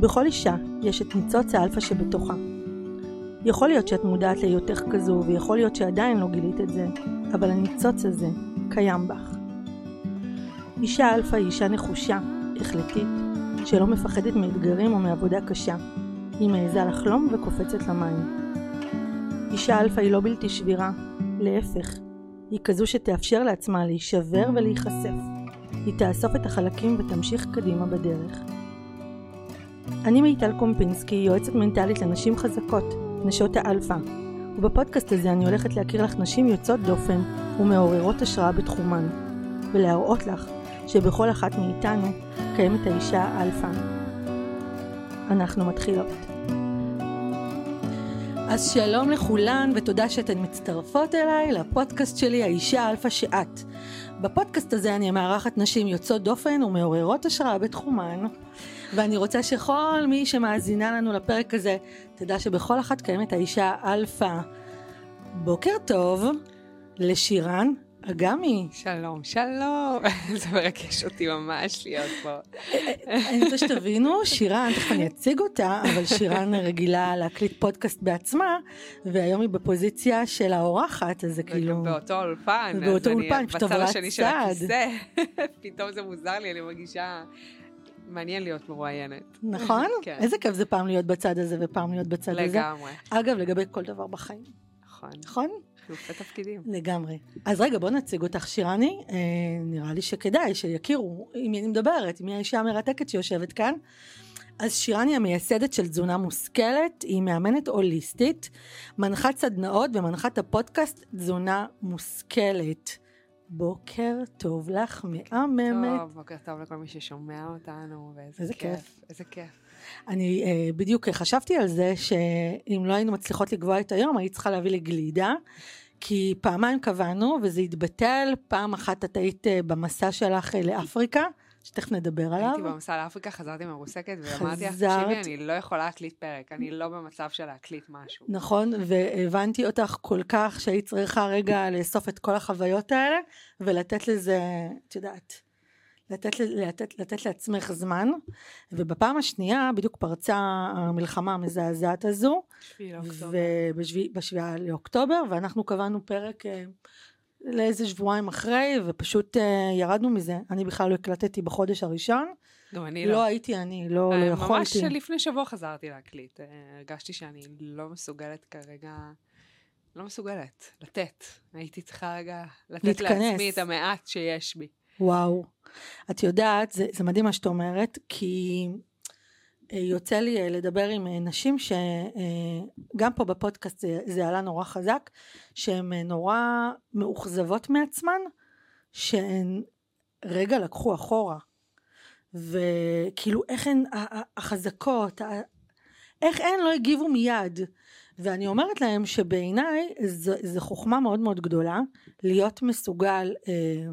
בכל אישה יש את ניצוץ האלפא שבתוכה. יכול להיות שאת מודעת להיותך כזו, ויכול להיות שעדיין לא גילית את זה, אבל הניצוץ הזה קיים בך. אישה אלפא היא אישה נחושה, החלטית, שלא מפחדת מאתגרים או מעבודה קשה. היא מעיזה לחלום וקופצת למים. אישה אלפא היא לא בלתי שבירה, להפך, היא כזו שתאפשר לעצמה להישבר ולהיחשף. היא תאסוף את החלקים ותמשיך קדימה בדרך. אני מיטל קומפינסקי, יועצת מנטלית לנשים חזקות, נשות האלפא, ובפודקאסט הזה אני הולכת להכיר לך נשים יוצאות דופן ומעוררות השראה בתחומן, ולהראות לך שבכל אחת מאיתנו קיימת האישה האלפא. אנחנו מתחילות. אז שלום לכולן ותודה שאתן מצטרפות אליי לפודקאסט שלי האישה האלפא שאת. בפודקאסט הזה אני מארחת נשים יוצאות דופן ומעוררות השראה בתחומן, ואני רוצה שכל מי שמאזינה לנו לפרק הזה תדע שבכל אחת קיימת האישה האלפא. בוקר טוב לשירן אגמי. שלום, שלום. זה מרגש אותי ממש להיות פה. אני רוצה שתבינו, שירן, תכף אני אציג אותה, אבל שירן רגילה להקליט פודקאסט בעצמה, והיום היא בפוזיציה של האורחת, אז זה כאילו... באותו אולפן. באותו אולפן, פשוט עברה צד. בצד השני של הכיסא, פתאום זה מוזר לי, אני מרגישה... מעניין להיות מרואיינת. נכון? כן. איזה כיף זה פעם להיות בצד הזה ופעם להיות בצד לגמרי. הזה. לגמרי. אגב, לגבי כל דבר בחיים. נכון. נכון? חילופי תפקידים. לגמרי. אז רגע, בוא נציג אותך, שירני. אה, נראה לי שכדאי שיכירו עם מי אני מדברת, עם מי האישה המרתקת שיושבת כאן. אז שירני המייסדת של תזונה מושכלת, היא מאמנת הוליסטית, מנחת סדנאות ומנחת הפודקאסט תזונה מושכלת. בוקר טוב לך, מהממת. טוב, בוקר טוב לכל מי ששומע אותנו, ואיזה כיף. כיף. איזה כיף. אני uh, בדיוק חשבתי על זה שאם לא היינו מצליחות לקבוע את היום, היית צריכה להביא לי גלידה, כי פעמיים קבענו וזה התבטל, פעם אחת את היית uh, במסע שלך uh, לאפריקה. שתכף נדבר עליו. הייתי במסע לאפריקה, חזרתי מרוסקת, ואמרתי לך, תקשיבי, אני לא יכולה להקליט פרק, אני לא במצב של להקליט משהו. נכון, והבנתי אותך כל כך שהיית צריכה רגע לאסוף את כל החוויות האלה, ולתת לזה, את יודעת, לתת, לתת, לתת לעצמך זמן, ובפעם השנייה בדיוק פרצה המלחמה המזעזעת הזו, בשביעה לאוקטובר, ואנחנו קבענו פרק אה, לאיזה שבועיים אחרי, ופשוט uh, ירדנו מזה. אני בכלל לא הקלטתי בחודש הראשון. גם אני לא. לא הייתי אני, לא, לא יכולתי. ממש לפני שבוע חזרתי להקליט. הרגשתי שאני לא מסוגלת כרגע, לא מסוגלת לתת. הייתי צריכה רגע לתת להתכנס. לעצמי את המעט שיש בי. וואו. את יודעת, זה, זה מדהים מה שאת אומרת, כי אה, יוצא לי אה, לדבר עם אה, נשים שגם פה בפודקאסט זה, זה עלה נורא חזק, שהן נורא מאוכזבות מעצמן, שהן רגע לקחו אחורה. וכאילו איך הן החזקות, איך הן לא הגיבו מיד. ואני אומרת להם שבעיניי זו חוכמה מאוד מאוד גדולה להיות מסוגל אה,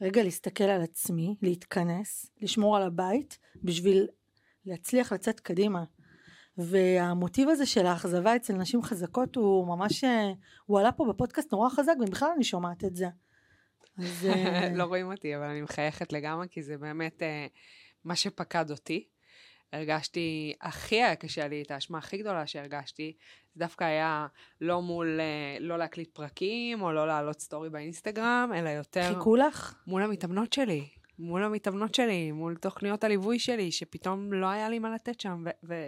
רגע להסתכל על עצמי, להתכנס, לשמור על הבית, בשביל להצליח לצאת קדימה. והמוטיב הזה של האכזבה אצל נשים חזקות הוא ממש, הוא עלה פה בפודקאסט נורא חזק ובכלל אני שומעת את זה. אז... אה, לא רואים אותי, אבל אני מחייכת לגמרי, כי זה באמת uh, מה שפקד אותי. הרגשתי, הכי היה קשה לי, את האשמה הכי גדולה שהרגשתי, זה דווקא היה לא מול, אה, לא להקליט פרקים, או לא להעלות סטורי באינסטגרם, אלא יותר... חיכו לך? מול המתאמנות שלי. מול המתאמנות שלי, מול תוכניות הליווי שלי, שפתאום לא היה לי מה לתת שם, ו- ו-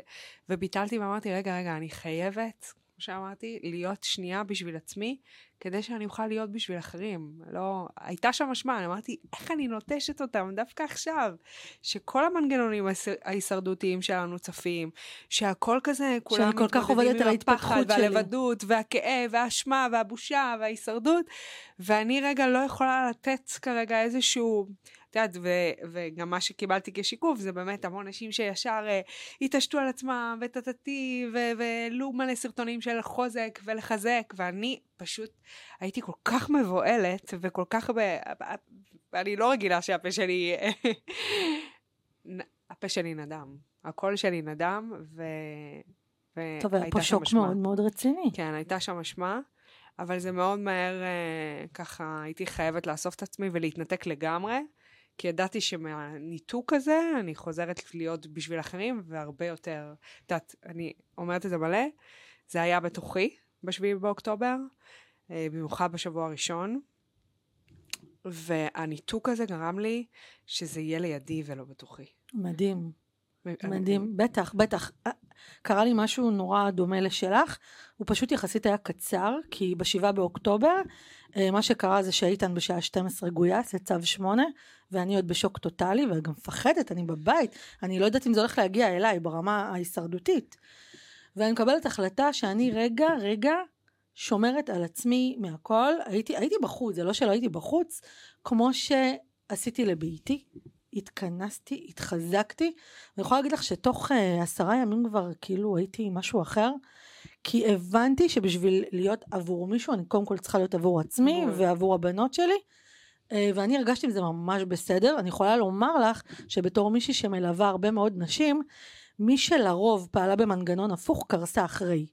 וביטלתי ואמרתי, רגע, רגע, אני חייבת, כמו שאמרתי, להיות שנייה בשביל עצמי, כדי שאני אוכל להיות בשביל אחרים. לא, הייתה שם אשמה, אני אמרתי, איך אני נוטשת אותם דווקא עכשיו? שכל המנגנונים ההישרדותיים שלנו צפים, שהכל כזה, כולם מתמודדים עם הפחד והלבדות, והכאב, והאשמה, והבושה, וההישרדות, ואני רגע לא יכולה לתת כרגע איזשהו... את יודעת, וגם מה שקיבלתי כשיקוף זה באמת המון נשים שישר uh, התעשתו על עצמם וטטטי והעלו מלא סרטונים של חוזק ולחזק ואני פשוט הייתי כל כך מבוהלת וכל כך ב... אני לא רגילה שהפה שלי... הפה שלי נדם. הקול שלי נדם ו... טוב, היה פה שוק מאוד מאוד רציני. כן, הייתה שם אשמה. אבל זה מאוד מהר, uh, ככה, הייתי חייבת לאסוף את עצמי ולהתנתק לגמרי. כי ידעתי שמהניתוק הזה אני חוזרת להיות בשביל אחרים והרבה יותר, את יודעת, אני אומרת את זה מלא, זה היה בתוכי בשביעי באוקטובר, אה, במיוחד בשבוע הראשון, והניתוק הזה גרם לי שזה יהיה לידי ולא בתוכי. מדהים. מדהים, בטח, בטח. אה, קרה לי משהו נורא דומה לשלך, הוא פשוט יחסית היה קצר, כי בשבעה באוקטובר, אה, מה שקרה זה שאיתן בשעה 12 גויס לצו 8, ואני עוד בשוק טוטאלי, וגם מפחדת, אני בבית, אני לא יודעת אם זה הולך להגיע אליי ברמה ההישרדותית. ואני מקבלת החלטה שאני רגע, רגע, שומרת על עצמי מהכל. הייתי, הייתי בחוץ, זה לא שלא הייתי בחוץ, כמו שעשיתי לביתי. התכנסתי, התחזקתי, ואני יכולה להגיד לך שתוך uh, עשרה ימים כבר כאילו הייתי משהו אחר, כי הבנתי שבשביל להיות עבור מישהו, אני קודם כל צריכה להיות עבור עצמי בוא. ועבור הבנות שלי, uh, ואני הרגשתי עם זה ממש בסדר. אני יכולה לומר לך שבתור מישהי שמלווה הרבה מאוד נשים, מי שלרוב פעלה במנגנון הפוך, קרסה אחרי.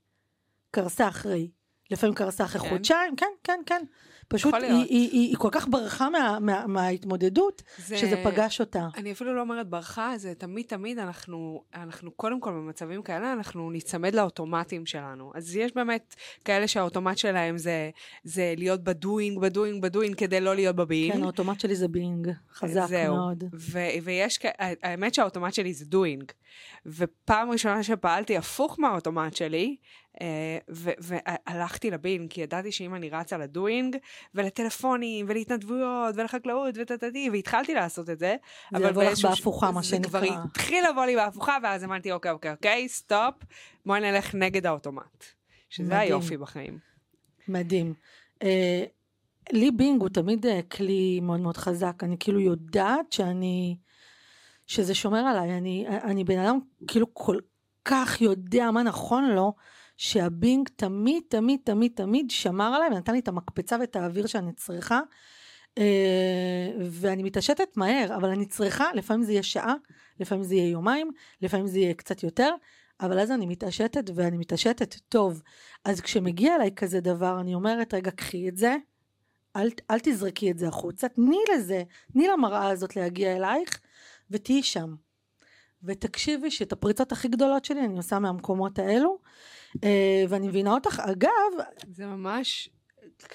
קרסה אחרי. לפעמים קרסה אחרי כן. חודשיים, כן, כן, כן. פשוט היא, היא, היא, היא כל כך ברחה מה, מה, מההתמודדות, זה, שזה פגש אותה. אני אפילו לא אומרת ברחה, זה תמיד תמיד אנחנו, אנחנו קודם כל במצבים כאלה, אנחנו ניצמד לאוטומטים שלנו. אז יש באמת כאלה שהאוטומט שלהם זה, זה להיות ב doing, ב doing, ב doing, כדי לא להיות ב being. כן, האוטומט שלי זה being, חזק זהו. מאוד. ו, ויש, האמת שהאוטומט שלי זה doing. ופעם ראשונה שפעלתי הפוך מהאוטומט שלי, אה, והלכתי ל being, כי ידעתי שאם אני רצה ל doing, ולטלפונים, ולהתנדבויות, ולחקלאות, וטטטי, והתחלתי לעשות את זה. זה יבוא לך בהפוכה, מה שנקרא. זה כבר התחיל לבוא לי בהפוכה, ואז אמרתי, אוקיי, אוקיי, אוקיי, stop, בואי נלך נגד האוטומט. שזה מדהים. היופי בחיים. מדהים. Uh, לי בינג הוא תמיד uh, כלי מאוד מאוד חזק. אני כאילו יודעת שאני... שזה שומר עליי. אני, אני בן אדם כאילו כל כך יודע מה נכון לו, שהבינג תמיד, תמיד, תמיד, תמיד שמר עליי ונתן לי את המקפצה ואת האוויר שאני צריכה. אה, ואני מתעשתת מהר, אבל אני צריכה, לפעמים זה יהיה שעה, לפעמים זה יהיה יומיים, לפעמים זה יהיה קצת יותר, אבל אז אני מתעשתת ואני מתעשתת טוב. אז כשמגיע אליי כזה דבר, אני אומרת, רגע, קחי את זה, אל, אל תזרקי את זה החוצה, תני לזה, תני למראה הזאת להגיע אלייך, ותהיי שם. ותקשיבי שאת הפריצות הכי גדולות שלי אני עושה מהמקומות האלו, ואני מבינה אותך. אגב... זה ממש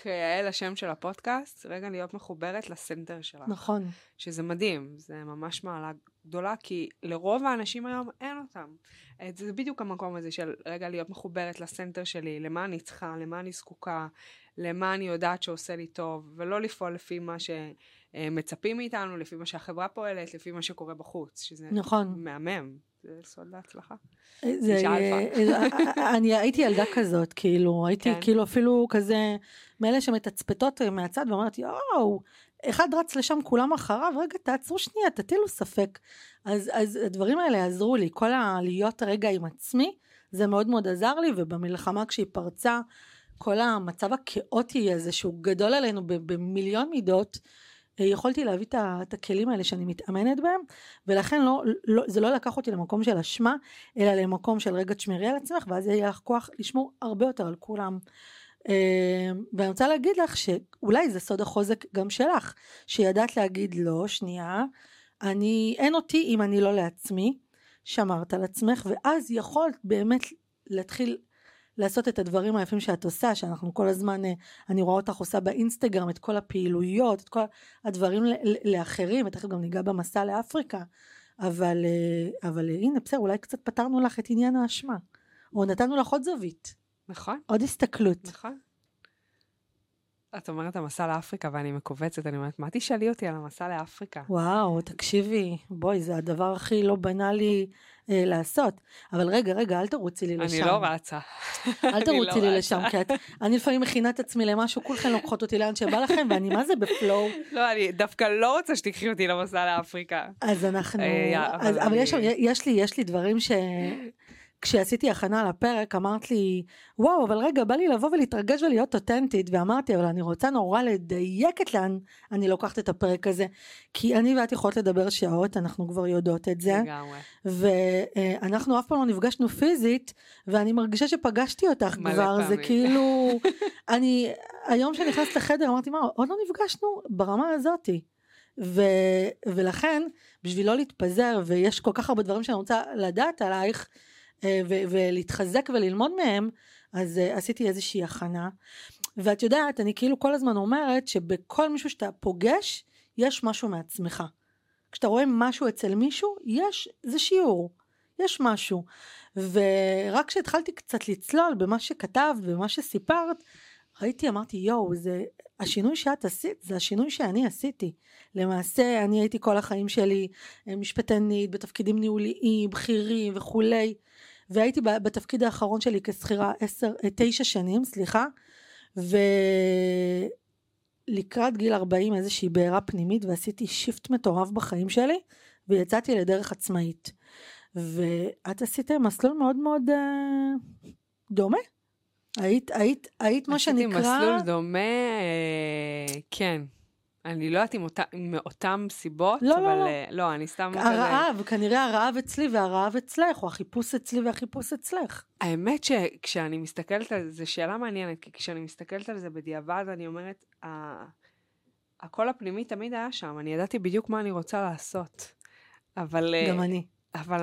כיאה לשם של הפודקאסט, רגע להיות מחוברת לסנטר שלך. נכון. שזה מדהים, זה ממש מעלה גדולה, כי לרוב האנשים היום אין אותם. אה, זה בדיוק המקום הזה של רגע להיות מחוברת לסנטר שלי, למה אני צריכה, למה אני זקוקה, למה אני יודעת שעושה לי טוב, ולא לפעול לפי מה שמצפים מאיתנו, לפי מה שהחברה פועלת, לפי מה שקורה בחוץ, שזה נכון. מהמם. זה סוד להצלחה. זה, אני הייתי ילדה כזאת, כאילו, הייתי כן. כאילו אפילו כזה, מאלה שמתצפתות מהצד ואומרת, יואו, אחד רץ לשם, כולם אחריו, רגע, תעצרו שנייה, תטילו ספק. אז, אז הדברים האלה עזרו לי, כל הלהיות רגע עם עצמי, זה מאוד מאוד עזר לי, ובמלחמה כשהיא פרצה, כל המצב הכאוטי הזה, שהוא גדול עלינו במיליון מידות, אה, יכולתי להביא את הכלים האלה שאני מתאמנת בהם, ולכן לא, לא, זה לא לקח אותי למקום של אשמה, אלא למקום של רגע תשמרי על עצמך, ואז יהיה לך כוח לשמור הרבה יותר על כולם. אה, ואני רוצה להגיד לך שאולי זה סוד החוזק גם שלך, שידעת להגיד לא, שנייה, אני, אין אותי אם אני לא לעצמי, שמרת על עצמך, ואז יכולת באמת להתחיל לעשות את הדברים היפים שאת עושה, שאנחנו כל הזמן, אה, אני רואה אותך עושה באינסטגרם את כל הפעילויות, את כל הדברים לאחרים, ותכף גם ניגע במסע לאפריקה, אבל, אה, אבל אה, הנה, בסדר, אולי קצת פתרנו לך את עניין האשמה, או נתנו לך עוד זווית. נכון. עוד הסתכלות. נכון. את אומרת המסע לאפריקה ואני מכווצת, אני אומרת, מה תשאלי אותי על המסע לאפריקה? וואו, תקשיבי, בואי, זה הדבר הכי לא בנאלי אה, לעשות. אבל רגע, רגע, אל תרוצי לי לשם. אני לא רצה. אל תרוצי לי לא לשם, כי את, אני לפעמים מכינה את עצמי למשהו, כולכם לוקחות אותי לאן שבא לכם, ואני מה זה בפלואו. לא, אני דווקא לא רוצה שתיקחי אותי למסע לאפריקה. אז אנחנו, אה, אז, אבל, אבל יש, יש, לי, יש לי דברים ש... כשעשיתי הכנה לפרק אמרת לי וואו אבל רגע בא לי לבוא ולהתרגש ולהיות אותנטית. ואמרתי אבל אני רוצה נורא לדייק את לאן אני לוקחת את הפרק הזה כי אני ואת יכולות לדבר שעות אנחנו כבר יודעות את זה. לגמרי. ואנחנו אף פעם לא נפגשנו פיזית ואני מרגישה שפגשתי אותך כבר פעמים. זה כאילו אני היום שנכנסת לחדר אמרתי מה עוד לא נפגשנו? ברמה הזאתי ו, ולכן, בשביל לא להתפזר, ויש כל כך הרבה דברים שאני רוצה לדעת עלייך, ולהתחזק וללמוד מהם, אז uh, עשיתי איזושהי הכנה. ואת יודעת, אני כאילו כל הזמן אומרת שבכל מישהו שאתה פוגש, יש משהו מעצמך. כשאתה רואה משהו אצל מישהו, יש, זה שיעור, יש משהו. ורק כשהתחלתי קצת לצלול במה שכתבת, במה שסיפרת, ראיתי, אמרתי, יואו, זה, השינוי שאת עשית, זה השינוי שאני עשיתי. למעשה, אני הייתי כל החיים שלי אה, משפטנית, בתפקידים ניהוליים, בכירים וכולי, והייתי בתפקיד האחרון שלי כשכירה עשר, אה, תשע שנים, סליחה, ולקראת גיל 40 איזושהי בעירה פנימית ועשיתי שיפט מטורף בחיים שלי ויצאתי לדרך עצמאית. ואת עשית מסלול מאוד מאוד uh, דומה. היית, היית, היית מה שנקרא... עשיתי מסלול דומה, uh, כן. אני לא יודעת אם אותה, מאותן סיבות, לא, אבל לא, לא. לא, אני סתם... הרעב, כזה... כנראה הרעב אצלי והרעב אצלך, או החיפוש אצלי והחיפוש אצלך. האמת שכשאני מסתכלת על זה, זו שאלה מעניינת, כי כשאני מסתכלת על זה בדיעבד, אני אומרת, הקול הפנימי תמיד היה שם, אני ידעתי בדיוק מה אני רוצה לעשות. אבל... גם אני. אבל...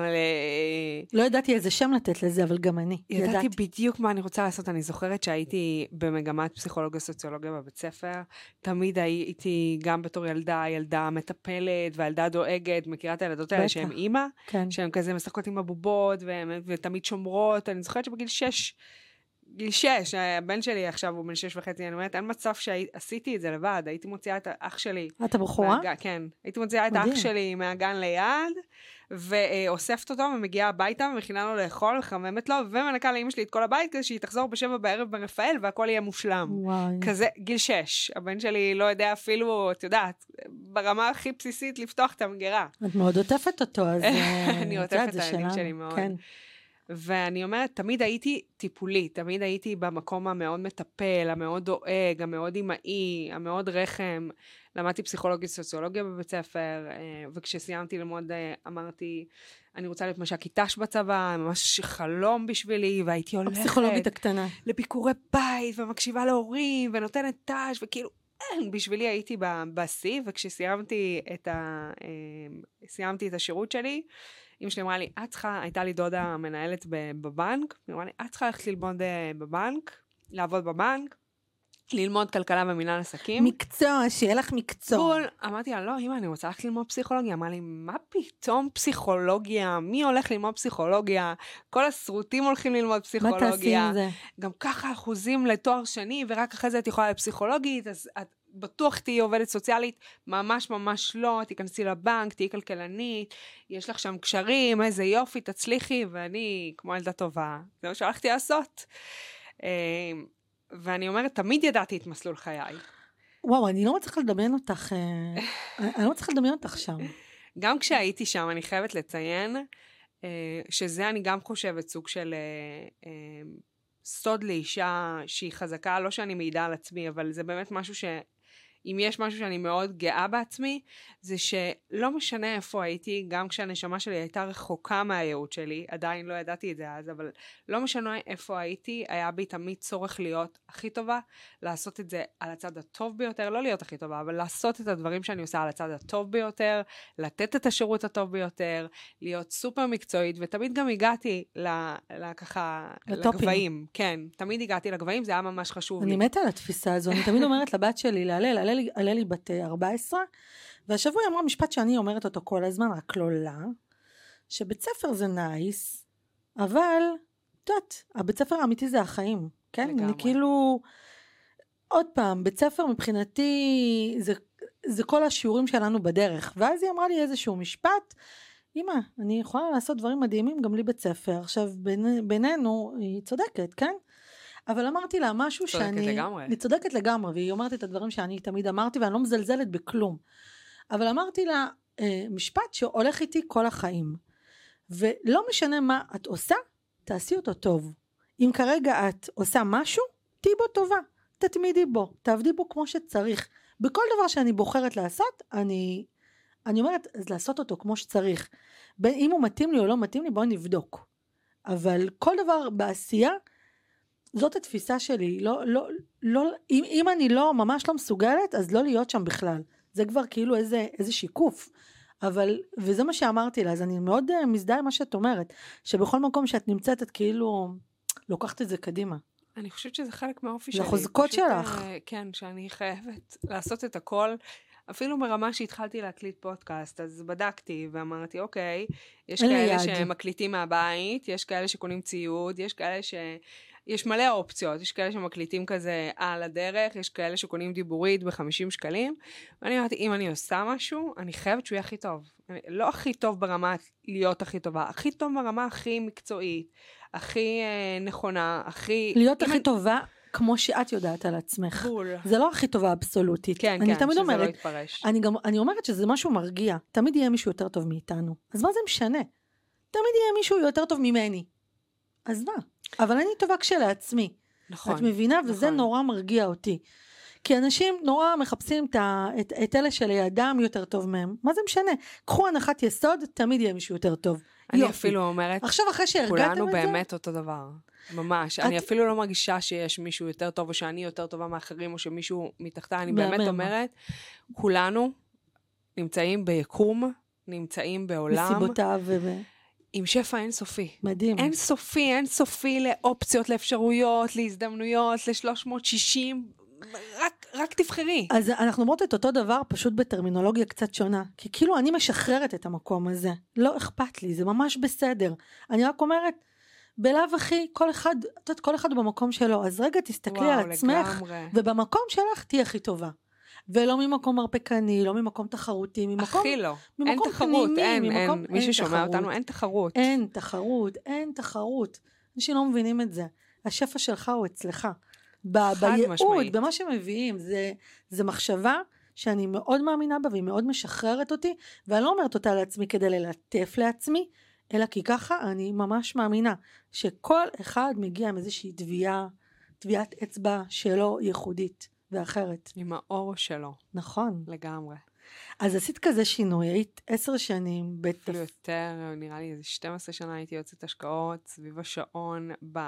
לא ידעתי איזה שם לתת לזה, אבל גם אני. ידעתי, ידעתי בדיוק מה אני רוצה לעשות. אני זוכרת שהייתי במגמת פסיכולוגיה סוציולוגיה בבית ספר. תמיד הייתי גם בתור ילדה, ילדה מטפלת והילדה דואגת. מכירה את הילדות האלה שהן אימא? כן. שהן כזה משחקות עם הבובות ותמיד שומרות. אני זוכרת שבגיל שש... גיל שש, הבן שלי עכשיו הוא בן שש וחצי, אני אומרת, אין מצב שעשיתי את זה לבד, הייתי מוציאה את האח שלי. את הבחורה? מהג... כן. הייתי מוציאה את האח שלי מהגן ליד, ואוספת אותו ומגיעה הביתה ומכינה לו לאכול, מחממת לו, ומנקה לאמא שלי את כל הבית כדי שהיא תחזור בשבע בערב ברפאל והכל יהיה מושלם. וואי. כזה, גיל שש. הבן שלי לא יודע אפילו, את יודעת, ברמה הכי בסיסית לפתוח את המגירה. את מאוד עוטפת אותו, אז... אני עוטפת את הילדים שלי מאוד. כן. ואני אומרת, תמיד הייתי טיפולית, תמיד הייתי במקום המאוד מטפל, המאוד דואג, המאוד אמאי, המאוד רחם. למדתי פסיכולוגיה סוציולוגיה בבית ספר, אה, וכשסיימתי ללמוד אה, אמרתי, אני רוצה להיות מש"קית ת"ש בצבא, ממש חלום בשבילי, והייתי הולכת... הפסיכולוגית הקטנה. לביקורי בית, ומקשיבה להורים, ונותנת ת"ש, וכאילו, אין, בשבילי הייתי בשיא, וכשסיימתי את, ה, אה, את השירות שלי, אמא שלי אמרה לי, את צריכה, הייתה לי דודה מנהלת בבנק, היא אמרה לי, את צריכה ללכת ללמוד בבנק, לעבוד בבנק, ללמוד כלכלה ומנהל עסקים. מקצוע, שיהיה לך מקצוע. בול, אמרתי לה, לא, אמא, אני רוצה ללכת ללמוד פסיכולוגיה. אמרה לי, מה פתאום פסיכולוגיה? מי הולך ללמוד פסיכולוגיה? כל הסרוטים הולכים ללמוד פסיכולוגיה. מה תעשי עם זה? גם ככה אחוזים לתואר שני, ורק אחרי זה את יכולה לפסיכולוגית, אז את בטוח תהיי עובדת סוציאלית, ממש ממש לא, תיכנסי לבנק, תהיי כלכלנית, יש לך שם קשרים, איזה יופי, תצליחי, ואני, כמו ילדה טובה, זה מה שהלכתי לעשות. אמ, ואני אומרת, תמיד ידעתי את מסלול חיי. וואו, אני לא מצליחה לדמיין אותך, אה, אני לא מצליחה לדמיין אותך שם. גם כשהייתי שם, אני חייבת לציין, אה, שזה אני גם חושבת סוג של אה, סוד לאישה שהיא חזקה, לא שאני מעידה על עצמי, אבל זה באמת משהו ש... אם יש משהו שאני מאוד גאה בעצמי, זה שלא משנה איפה הייתי, גם כשהנשמה שלי הייתה רחוקה מהייעוד שלי, עדיין לא ידעתי את זה אז, אבל לא משנה איפה הייתי, היה בי תמיד צורך להיות הכי טובה, לעשות את זה על הצד הטוב ביותר, לא להיות הכי טובה, אבל לעשות את הדברים שאני עושה על הצד הטוב ביותר, לתת את השירות הטוב ביותר, להיות סופר מקצועית, ותמיד גם הגעתי ל... ל ככה, לטופים. לגבהים. כן, תמיד הגעתי לגבהים, זה היה ממש חשוב אני לי. אני מתה על התפיסה הזו, אני תמיד אומרת לבת שלי, להלל, עלה לי בת 14, אה, והשבוע היא אמרה משפט שאני אומרת אותו כל הזמן, רק לא לה, שבית ספר זה נייס, אבל, את יודעת, הבית ספר האמיתי זה החיים, כן? לגמרי. אני כאילו, עוד פעם, בית ספר מבחינתי זה, זה כל השיעורים שלנו בדרך, ואז היא אמרה לי איזשהו משפט, אמא, אני יכולה לעשות דברים מדהימים גם בלי בית ספר. עכשיו, בין, בינינו, היא צודקת, כן? אבל אמרתי לה משהו צודקת שאני... צודקת לגמרי. אני צודקת לגמרי, והיא אומרת את הדברים שאני תמיד אמרתי, ואני לא מזלזלת בכלום. אבל אמרתי לה אה, משפט שהולך איתי כל החיים. ולא משנה מה את עושה, תעשי אותו טוב. אם כרגע את עושה משהו, תהיי בו טובה. תתמידי בו, תעבדי בו כמו שצריך. בכל דבר שאני בוחרת לעשות, אני, אני אומרת, אז לעשות אותו כמו שצריך. בין אם הוא מתאים לי או לא מתאים לי, בואי נבדוק. אבל כל דבר בעשייה, זאת התפיסה שלי, לא, לא, לא, אם, אם אני לא, ממש לא מסוגלת, אז לא להיות שם בכלל. זה כבר כאילו איזה, איזה שיקוף. אבל, וזה מה שאמרתי לה, אז אני מאוד uh, מזדהה עם מה שאת אומרת, שבכל מקום שאת נמצאת, את כאילו לוקחת את זה קדימה. אני חושבת שזה חלק מהאופי שלי. לחוזקות פשוט, שלך. אה, כן, שאני חייבת לעשות את הכל. אפילו ברמה שהתחלתי להקליט פודקאסט, אז בדקתי ואמרתי, אוקיי, יש כאלה. שמקליטים מהבית, יש כאלה שקונים ציוד, יש כאלה ש... יש מלא אופציות, יש כאלה שמקליטים כזה על הדרך, יש כאלה שקונים דיבורית ב-50 שקלים, ואני אמרתי, אם אני עושה משהו, אני חייבת שהוא יהיה הכי טוב. אני, לא הכי טוב ברמה להיות הכי טובה, הכי טוב ברמה הכי מקצועית, הכי אה, נכונה, הכי... להיות הכי אני- טובה כמו שאת יודעת על עצמך. בול. זה לא הכי טובה אבסולוטית. כן, אני כן, תמיד שזה לא אומרת, יתפרש. אני גם, אני אומרת שזה משהו מרגיע. תמיד יהיה מישהו יותר טוב מאיתנו. אז מה זה משנה? תמיד יהיה מישהו יותר טוב ממני. אז מה? אבל אני טובה כשלעצמי. נכון. את מבינה? וזה נכון. נורא מרגיע אותי. כי אנשים נורא מחפשים את, את, את אלה שלידם יותר טוב מהם. מה זה משנה? קחו הנחת יסוד, תמיד יהיה מישהו יותר טוב. אני יופי. אפילו אומרת, עכשיו אחרי שהרגעתם כולנו את זה, באמת אותו דבר. ממש. אני את- אפילו לא מרגישה שיש מישהו יותר טוב, או שאני יותר טובה מאחרים, או שמישהו מתחתיי. אני. באמת אומרת, כולנו נמצאים ביקום, נמצאים בעולם, מסיבותיו, ו- עם שפע אינסופי. מדהים. אינסופי, אינסופי לאופציות, לאפשרויות, להזדמנויות, ל-360, רק, רק תבחרי. אז אנחנו אומרות את אותו דבר, פשוט בטרמינולוגיה קצת שונה. כי כאילו אני משחררת את המקום הזה. לא אכפת לי, זה ממש בסדר. אני רק אומרת, בלאו הכי, כל אחד, את יודעת, כל אחד במקום שלו. אז רגע, תסתכלי על עצמך, לגמרי. ובמקום שלך תהיי הכי טובה. ולא ממקום הרפקני, לא ממקום תחרותי, ממקום... הכי לא. אין ממקום תחרות, פנימי, אין, ממקום- אין. מי אין ששומע תחרות. אותנו, אין תחרות. אין תחרות, אין תחרות. אנשים לא מבינים את זה. השפע שלך הוא אצלך. בייעוד. במה שמביאים. זה, זה מחשבה שאני מאוד מאמינה בה והיא מאוד משחררת אותי, ואני לא אומרת אותה לעצמי כדי ללטף לעצמי, אלא כי ככה אני ממש מאמינה שכל אחד מגיע עם איזושהי תביעה, טביעת אצבע שלו ייחודית ואחרת. עם האור שלו, נכון. לגמרי. אז עשית כזה שינוי, היית עשר שנים אפילו בתפ... יותר, נראה לי איזה 12 שנה הייתי יועצת השקעות, סביב השעון, ב...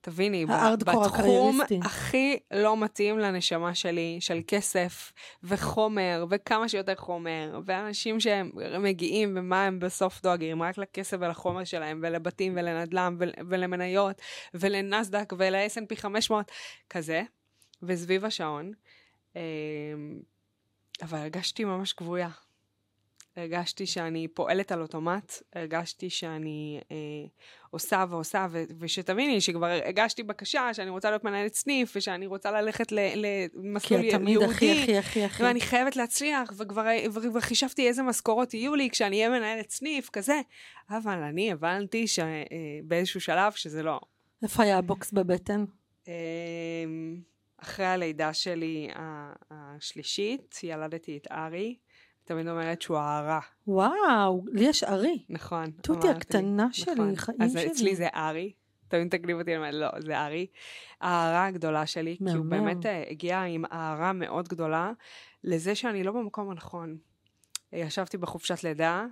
תביני, בתחום. הכי לא מתאים לנשמה שלי, של כסף וחומר, וכמה שיותר חומר, ואנשים שהם מגיעים ומה הם בסוף דואגים, רק לכסף ולחומר שלהם, ולבתים ולנדל"ן ול- ולמניות, ולנסדק ול-S&P 500, כזה, וסביב השעון. אמ, אבל הרגשתי ממש כבויה. הרגשתי שאני פועלת על אוטומט, הרגשתי שאני אה, עושה ועושה, ו- ושתביני שכבר הגשתי בקשה שאני רוצה להיות מנהלת סניף, ושאני רוצה ללכת ל- למסלול כי את תמיד הכי הכי הכי הכי. ואני חייבת להצליח, וכבר, וכבר חישבתי איזה משכורות יהיו לי כשאני אהיה מנהלת סניף, כזה. אבל אני הבנתי שבאיזשהו שלב שזה לא. איפה היה הבוקס בבטן? אמ, אחרי הלידה שלי השלישית, ילדתי את ארי. תמיד אומרת שהוא הערה, וואו, לי יש ארי. נכון. תותי הקטנה שלי, נכון. חיים אז שלי. אצלי זה ארי. תמיד תקליב אותי, אני אומרת, לא, זה ארי. ההערה הגדולה שלי, כי הוא. באמת אה, הגיע עם הערה מאוד גדולה לזה שאני לא במקום הנכון. אה, ישבתי בחופשת לידה,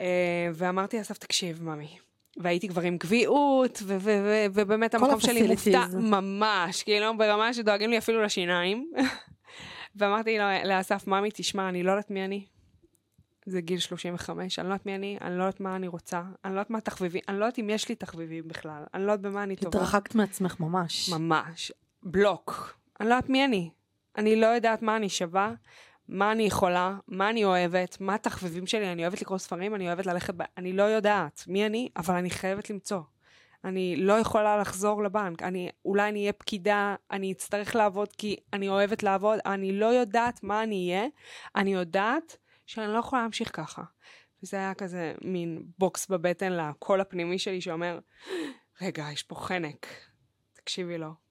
אה, ואמרתי לאסף, תקשיב, ממי. והייתי כבר עם קביעות, ו- ו- ו- ובאמת המקום שלי מופתע. ממש, כאילו ברמה שדואגים לי אפילו לשיניים. ואמרתי לאסף, ממי, תשמע, אני לא יודעת מי אני. זה גיל 35, אני לא יודעת מי אני, אני לא יודעת מה אני רוצה, אני לא יודעת מה התחביבים, אני לא יודעת אם יש לי תחביבים בכלל, אני לא יודעת במה אני טובה. התרחקת מעצמך ממש. ממש. בלוק. אני לא יודעת מי אני. אני לא יודעת מה אני שווה, מה אני יכולה, מה אני אוהבת, מה התחביבים שלי, אני אוהבת לקרוא ספרים, אני אוהבת ללכת ב... אני לא יודעת מי אני, אבל אני חייבת למצוא. אני לא יכולה לחזור לבנק, אני, אולי אני אהיה פקידה, אני אצטרך לעבוד כי אני אוהבת לעבוד, אני לא יודעת מה אני אהיה, אני יודעת שאני לא יכולה להמשיך ככה. וזה היה כזה מין בוקס בבטן לקול הפנימי שלי שאומר, רגע, יש פה חנק, תקשיבי לו.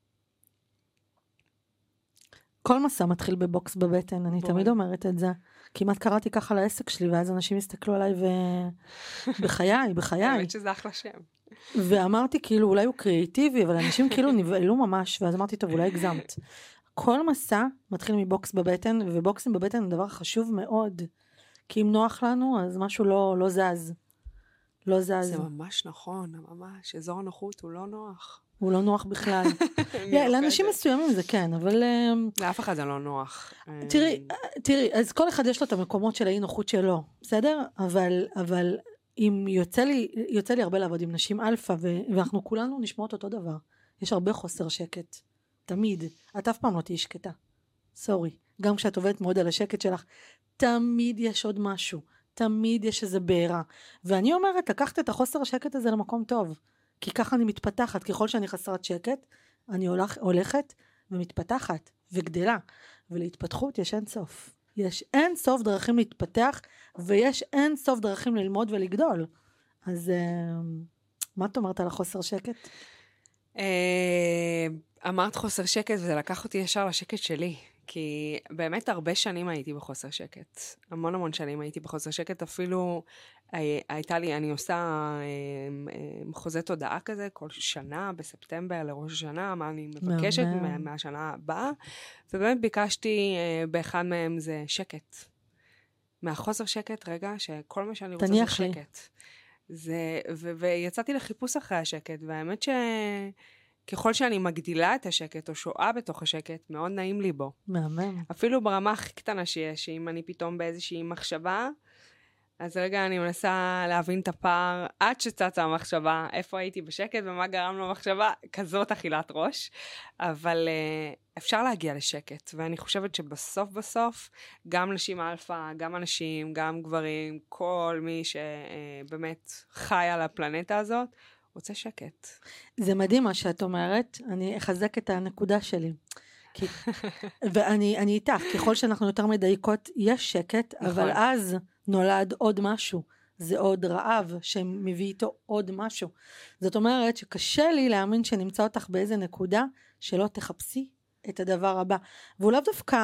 כל מסע מתחיל בבוקס בבטן, אני בול. תמיד אומרת את זה. כמעט קראתי ככה לעסק שלי, ואז אנשים הסתכלו עליי ו... בחיי, בחיי. האמת שזה אחלה שם. ואמרתי כאילו אולי הוא קריאיטיבי, אבל אנשים כאילו נבהלו ממש, ואז אמרתי טוב אולי הגזמת. כל מסע מתחיל מבוקס בבטן, ובוקסים בבטן זה דבר חשוב מאוד. כי אם נוח לנו, אז משהו לא, לא זז. לא זז. זה ממש נכון, ממש. אזור הנוחות הוא לא נוח. הוא לא נוח בכלל. לאנשים. מסוימים זה כן, אבל אמ, לאף אחד זה לא נוח. תראי, אה, תראי, אז כל אחד יש לו את המקומות של האי נוחות שלו, בסדר? אבל, אבל אם יוצא לי, יוצא לי הרבה לעבוד עם נשים אלפא, ואנחנו כולנו נשמעות אותו דבר. יש הרבה חוסר שקט. תמיד. את אף פעם לא תהיי שקטה. סורי. גם כשאת עובדת מאוד על השקט שלך, תמיד יש עוד משהו. תמיד יש איזה בעירה. ואני אומרת, לקחת את החוסר השקט הזה למקום טוב. כי ככה אני מתפתחת. ככל שאני חסרת שקט, אני הולך, הולכת ומתפתחת וגדלה. ולהתפתחות יש אין סוף. יש אין סוף דרכים להתפתח, ויש אין סוף דרכים ללמוד ולגדול. אז אה, מה את אומרת על החוסר שקט? אה, אמרת חוסר שקט, וזה לקח אותי ישר לשקט שלי. כי באמת הרבה שנים הייתי בחוסר שקט. המון המון שנים הייתי בחוסר שקט. אפילו הי- הייתה לי, אני עושה אה, אה, חוזה תודעה כזה כל שנה בספטמבר לראש השנה, מה אני מבקשת. מה- מהשנה הבאה. ובאמת ביקשתי, אה, באחד מהם זה שקט. מהחוסר שקט, רגע, שכל מה שאני רוצה זה תניח לי. שקט. זה, ו- ויצאתי לחיפוש אחרי השקט, והאמת שככל שאני מגדילה את השקט, או שוהה בתוך השקט, מאוד נעים לי בו. מהמם. אפילו ברמה הכי קטנה שיש, שאם אני פתאום באיזושהי מחשבה, אז רגע אני מנסה להבין את הפער עד שצצה המחשבה, איפה הייתי בשקט ומה גרם למחשבה, כזאת אכילת ראש. אבל אה, אפשר להגיע לשקט, ואני חושבת שבסוף בסוף, גם נשים אלפא, גם אנשים, גם גברים, כל מי שבאמת חי על הפלנטה הזאת, רוצה שקט. זה מדהים מה שאת אומרת, אני אחזק את הנקודה שלי. כי, ואני אני איתך, ככל שאנחנו יותר מדייקות, יש שקט, נכון. אבל אז נולד עוד משהו. זה עוד רעב שמביא איתו עוד משהו. זאת אומרת שקשה לי להאמין שנמצא אותך באיזה נקודה שלא תחפשי את הדבר הבא. והוא לאו דווקא,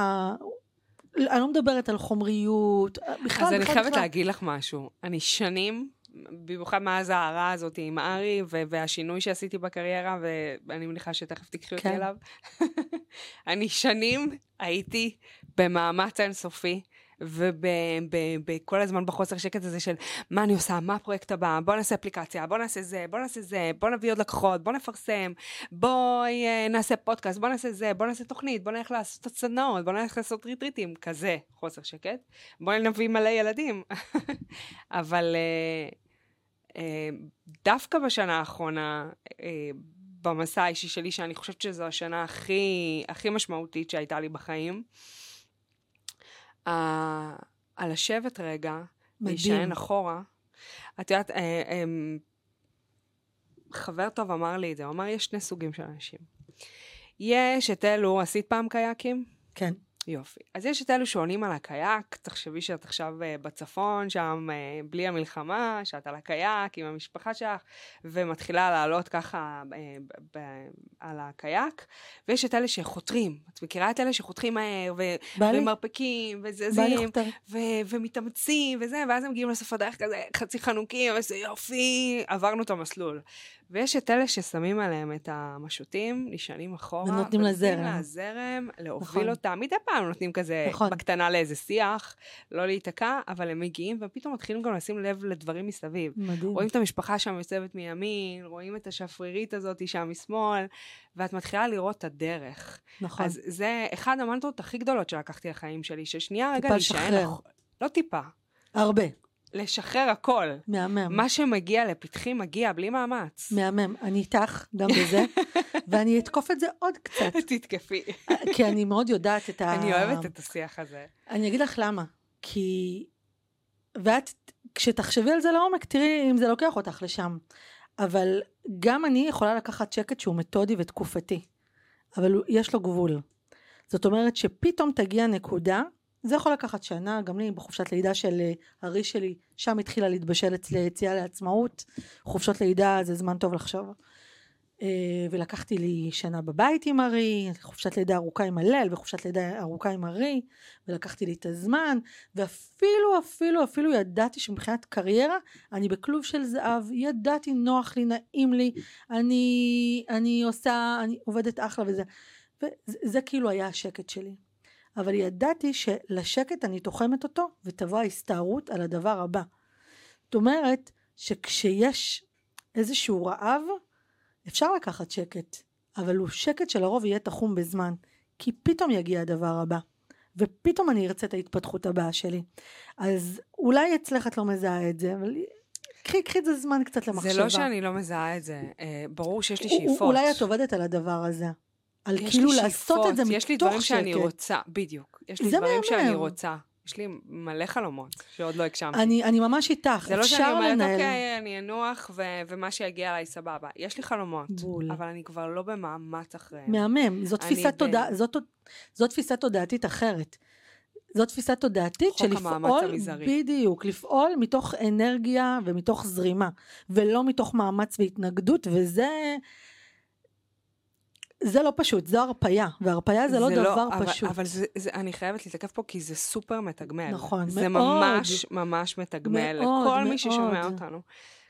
אני לא מדברת על חומריות, בכלל, אז אני בכלל, חייבת בכלל. להגיד לך משהו. אני שנים, במיוחד מאז ההערה הזאת עם ארי, והשינוי שעשיתי בקריירה, ואני מניחה שתכף תקחי אותי כן. אליו, אני שנים הייתי במאמץ אינסופי. וכל הזמן בחוסר שקט הזה של מה אני עושה, מה הפרויקט הבא, בוא נעשה אפליקציה, בוא נעשה זה, בוא נעשה זה, בוא נביא עוד לקוחות, בוא נפרסם, בואי אה, נעשה פודקאסט, בוא נעשה זה, בוא נעשה תוכנית, בוא נלך לעשות סדנאות, בוא נלך לעשות ריטריטים, כזה חוסר שקט. בואי נביא מלא ילדים. אבל אה, דווקא בשנה האחרונה, אה, במסע האישי שלי, שאני חושבת שזו השנה הכי, הכי משמעותית שהייתה לי בחיים, על לשבת רגע. להישען אחורה. את יודעת, אה, אה, חבר טוב אמר לי את זה, הוא אמר, יש שני סוגים של אנשים. יש את אלו, עשית פעם קייקים? כן. יופי. אז יש את אלו שעונים על הקייק, תחשבי שאת עכשיו uh, בצפון, שם uh, בלי המלחמה, שאת על הקייק עם המשפחה שלך, ומתחילה לעלות ככה uh, ב- ב- על הקייק, ויש את אלה שחותרים. את מכירה את אלה שחותרים מהר, ו- ומרפקים, וזזים. ו- ומתאמצים, וזה, ואז הם מגיעים לסוף הדרך כזה, חצי חנוקים, איזה יופי, עברנו את המסלול. ויש את אלה ששמים עליהם את המשוטים, נשענים אחורה, ונותנים לזרם. לזרם, להוביל נכון. אותם. מדי פעם נותנים כזה נכון. בקטנה לאיזה שיח, לא להיתקע, אבל הם מגיעים, ופתאום מתחילים גם לשים לב לדברים מסביב. מדהים. רואים את המשפחה שם יוצבת מימין, רואים את השפרירית הזאת שם משמאל, ואת מתחילה לראות את הדרך. נכון. אז זה אחד המנטרות הכי גדולות שלקחתי לחיים שלי, ששנייה רגע טיפה להישען, לשחרר. אח- לא טיפה, הרבה. לשחרר הכל. מהמם. מה שמגיע לפתחי מגיע בלי מאמץ. מהמם. אני איתך גם בזה, ואני אתקוף את זה עוד קצת, תתקפי. כי אני מאוד יודעת את ה... אני אוהבת את השיח הזה. אני אגיד לך למה. כי... ואת, כשתחשבי על זה לעומק, תראי אם זה לוקח אותך לשם. אבל גם אני יכולה לקחת שקט שהוא מתודי ותקופתי. אבל יש לו גבול. זאת אומרת שפתאום תגיע נקודה, זה יכול לקחת שנה, גם לי בחופשת לידה של אה, ארי שלי, שם התחילה להתבשל אצלי יציאה לעצמאות. חופשות לידה זה זמן טוב לחשוב. אה, ולקחתי לי שנה בבית עם ארי, חופשת לידה ארוכה עם הלל וחופשת לידה ארוכה עם ארי, ולקחתי לי את הזמן, ואפילו אפילו אפילו ידעתי שמבחינת קריירה אני בכלוב של זהב, ידעתי נוח לי, נעים לי, אני, אני עושה, אני עובדת אחלה וזה, וזה זה כאילו היה השקט שלי. אבל ידעתי שלשקט אני תוחמת אותו ותבוא ההסתערות על הדבר הבא. זאת אומרת שכשיש איזשהו רעב, אפשר לקחת שקט, אבל הוא שקט שלרוב יהיה תחום בזמן, כי פתאום יגיע הדבר הבא, ופתאום אני ארצה את ההתפתחות הבאה שלי. אז אולי אצלך את לא מזהה את זה, אבל קחי, קחי את זה זמן קצת למחשבה. זה לא שאני לא מזהה את זה, אה, ברור שיש לי שאיפות. אולי את עובדת על הדבר הזה. על כאילו לעשות את זה שאיפות, יש לי מתוך דברים שאני שקט. רוצה, בדיוק. יש לי דברים שאני מהמם. רוצה. יש לי מלא חלומות שעוד לא הגשמתי. אני, אני ממש איתך, זה לא שאני אפשר אומרת, לנהל. אוקיי, אני אנוח, ו- ומה שיגיע אליי סבבה. יש לי חלומות, בול. אבל אני כבר לא במאמץ אחריהם. מהמם, זאת תפיסת ב- תודעה, זאת, זאת תפיסה תודעתית אחרת. זאת תפיסה תודעתית של לפעול. בדיוק, לפעול מתוך אנרגיה ומתוך זרימה, ולא מתוך מאמץ והתנגדות, וזה, זה לא פשוט, זו הרפייה, והרפייה זה לא דבר אבל, פשוט. אבל זה, זה, אני חייבת להתעכב פה, כי זה סופר מתגמל. נכון, זה מאוד. ממש ממש מתגמל מאוד, לכל מי מאוד. ששומע אותנו.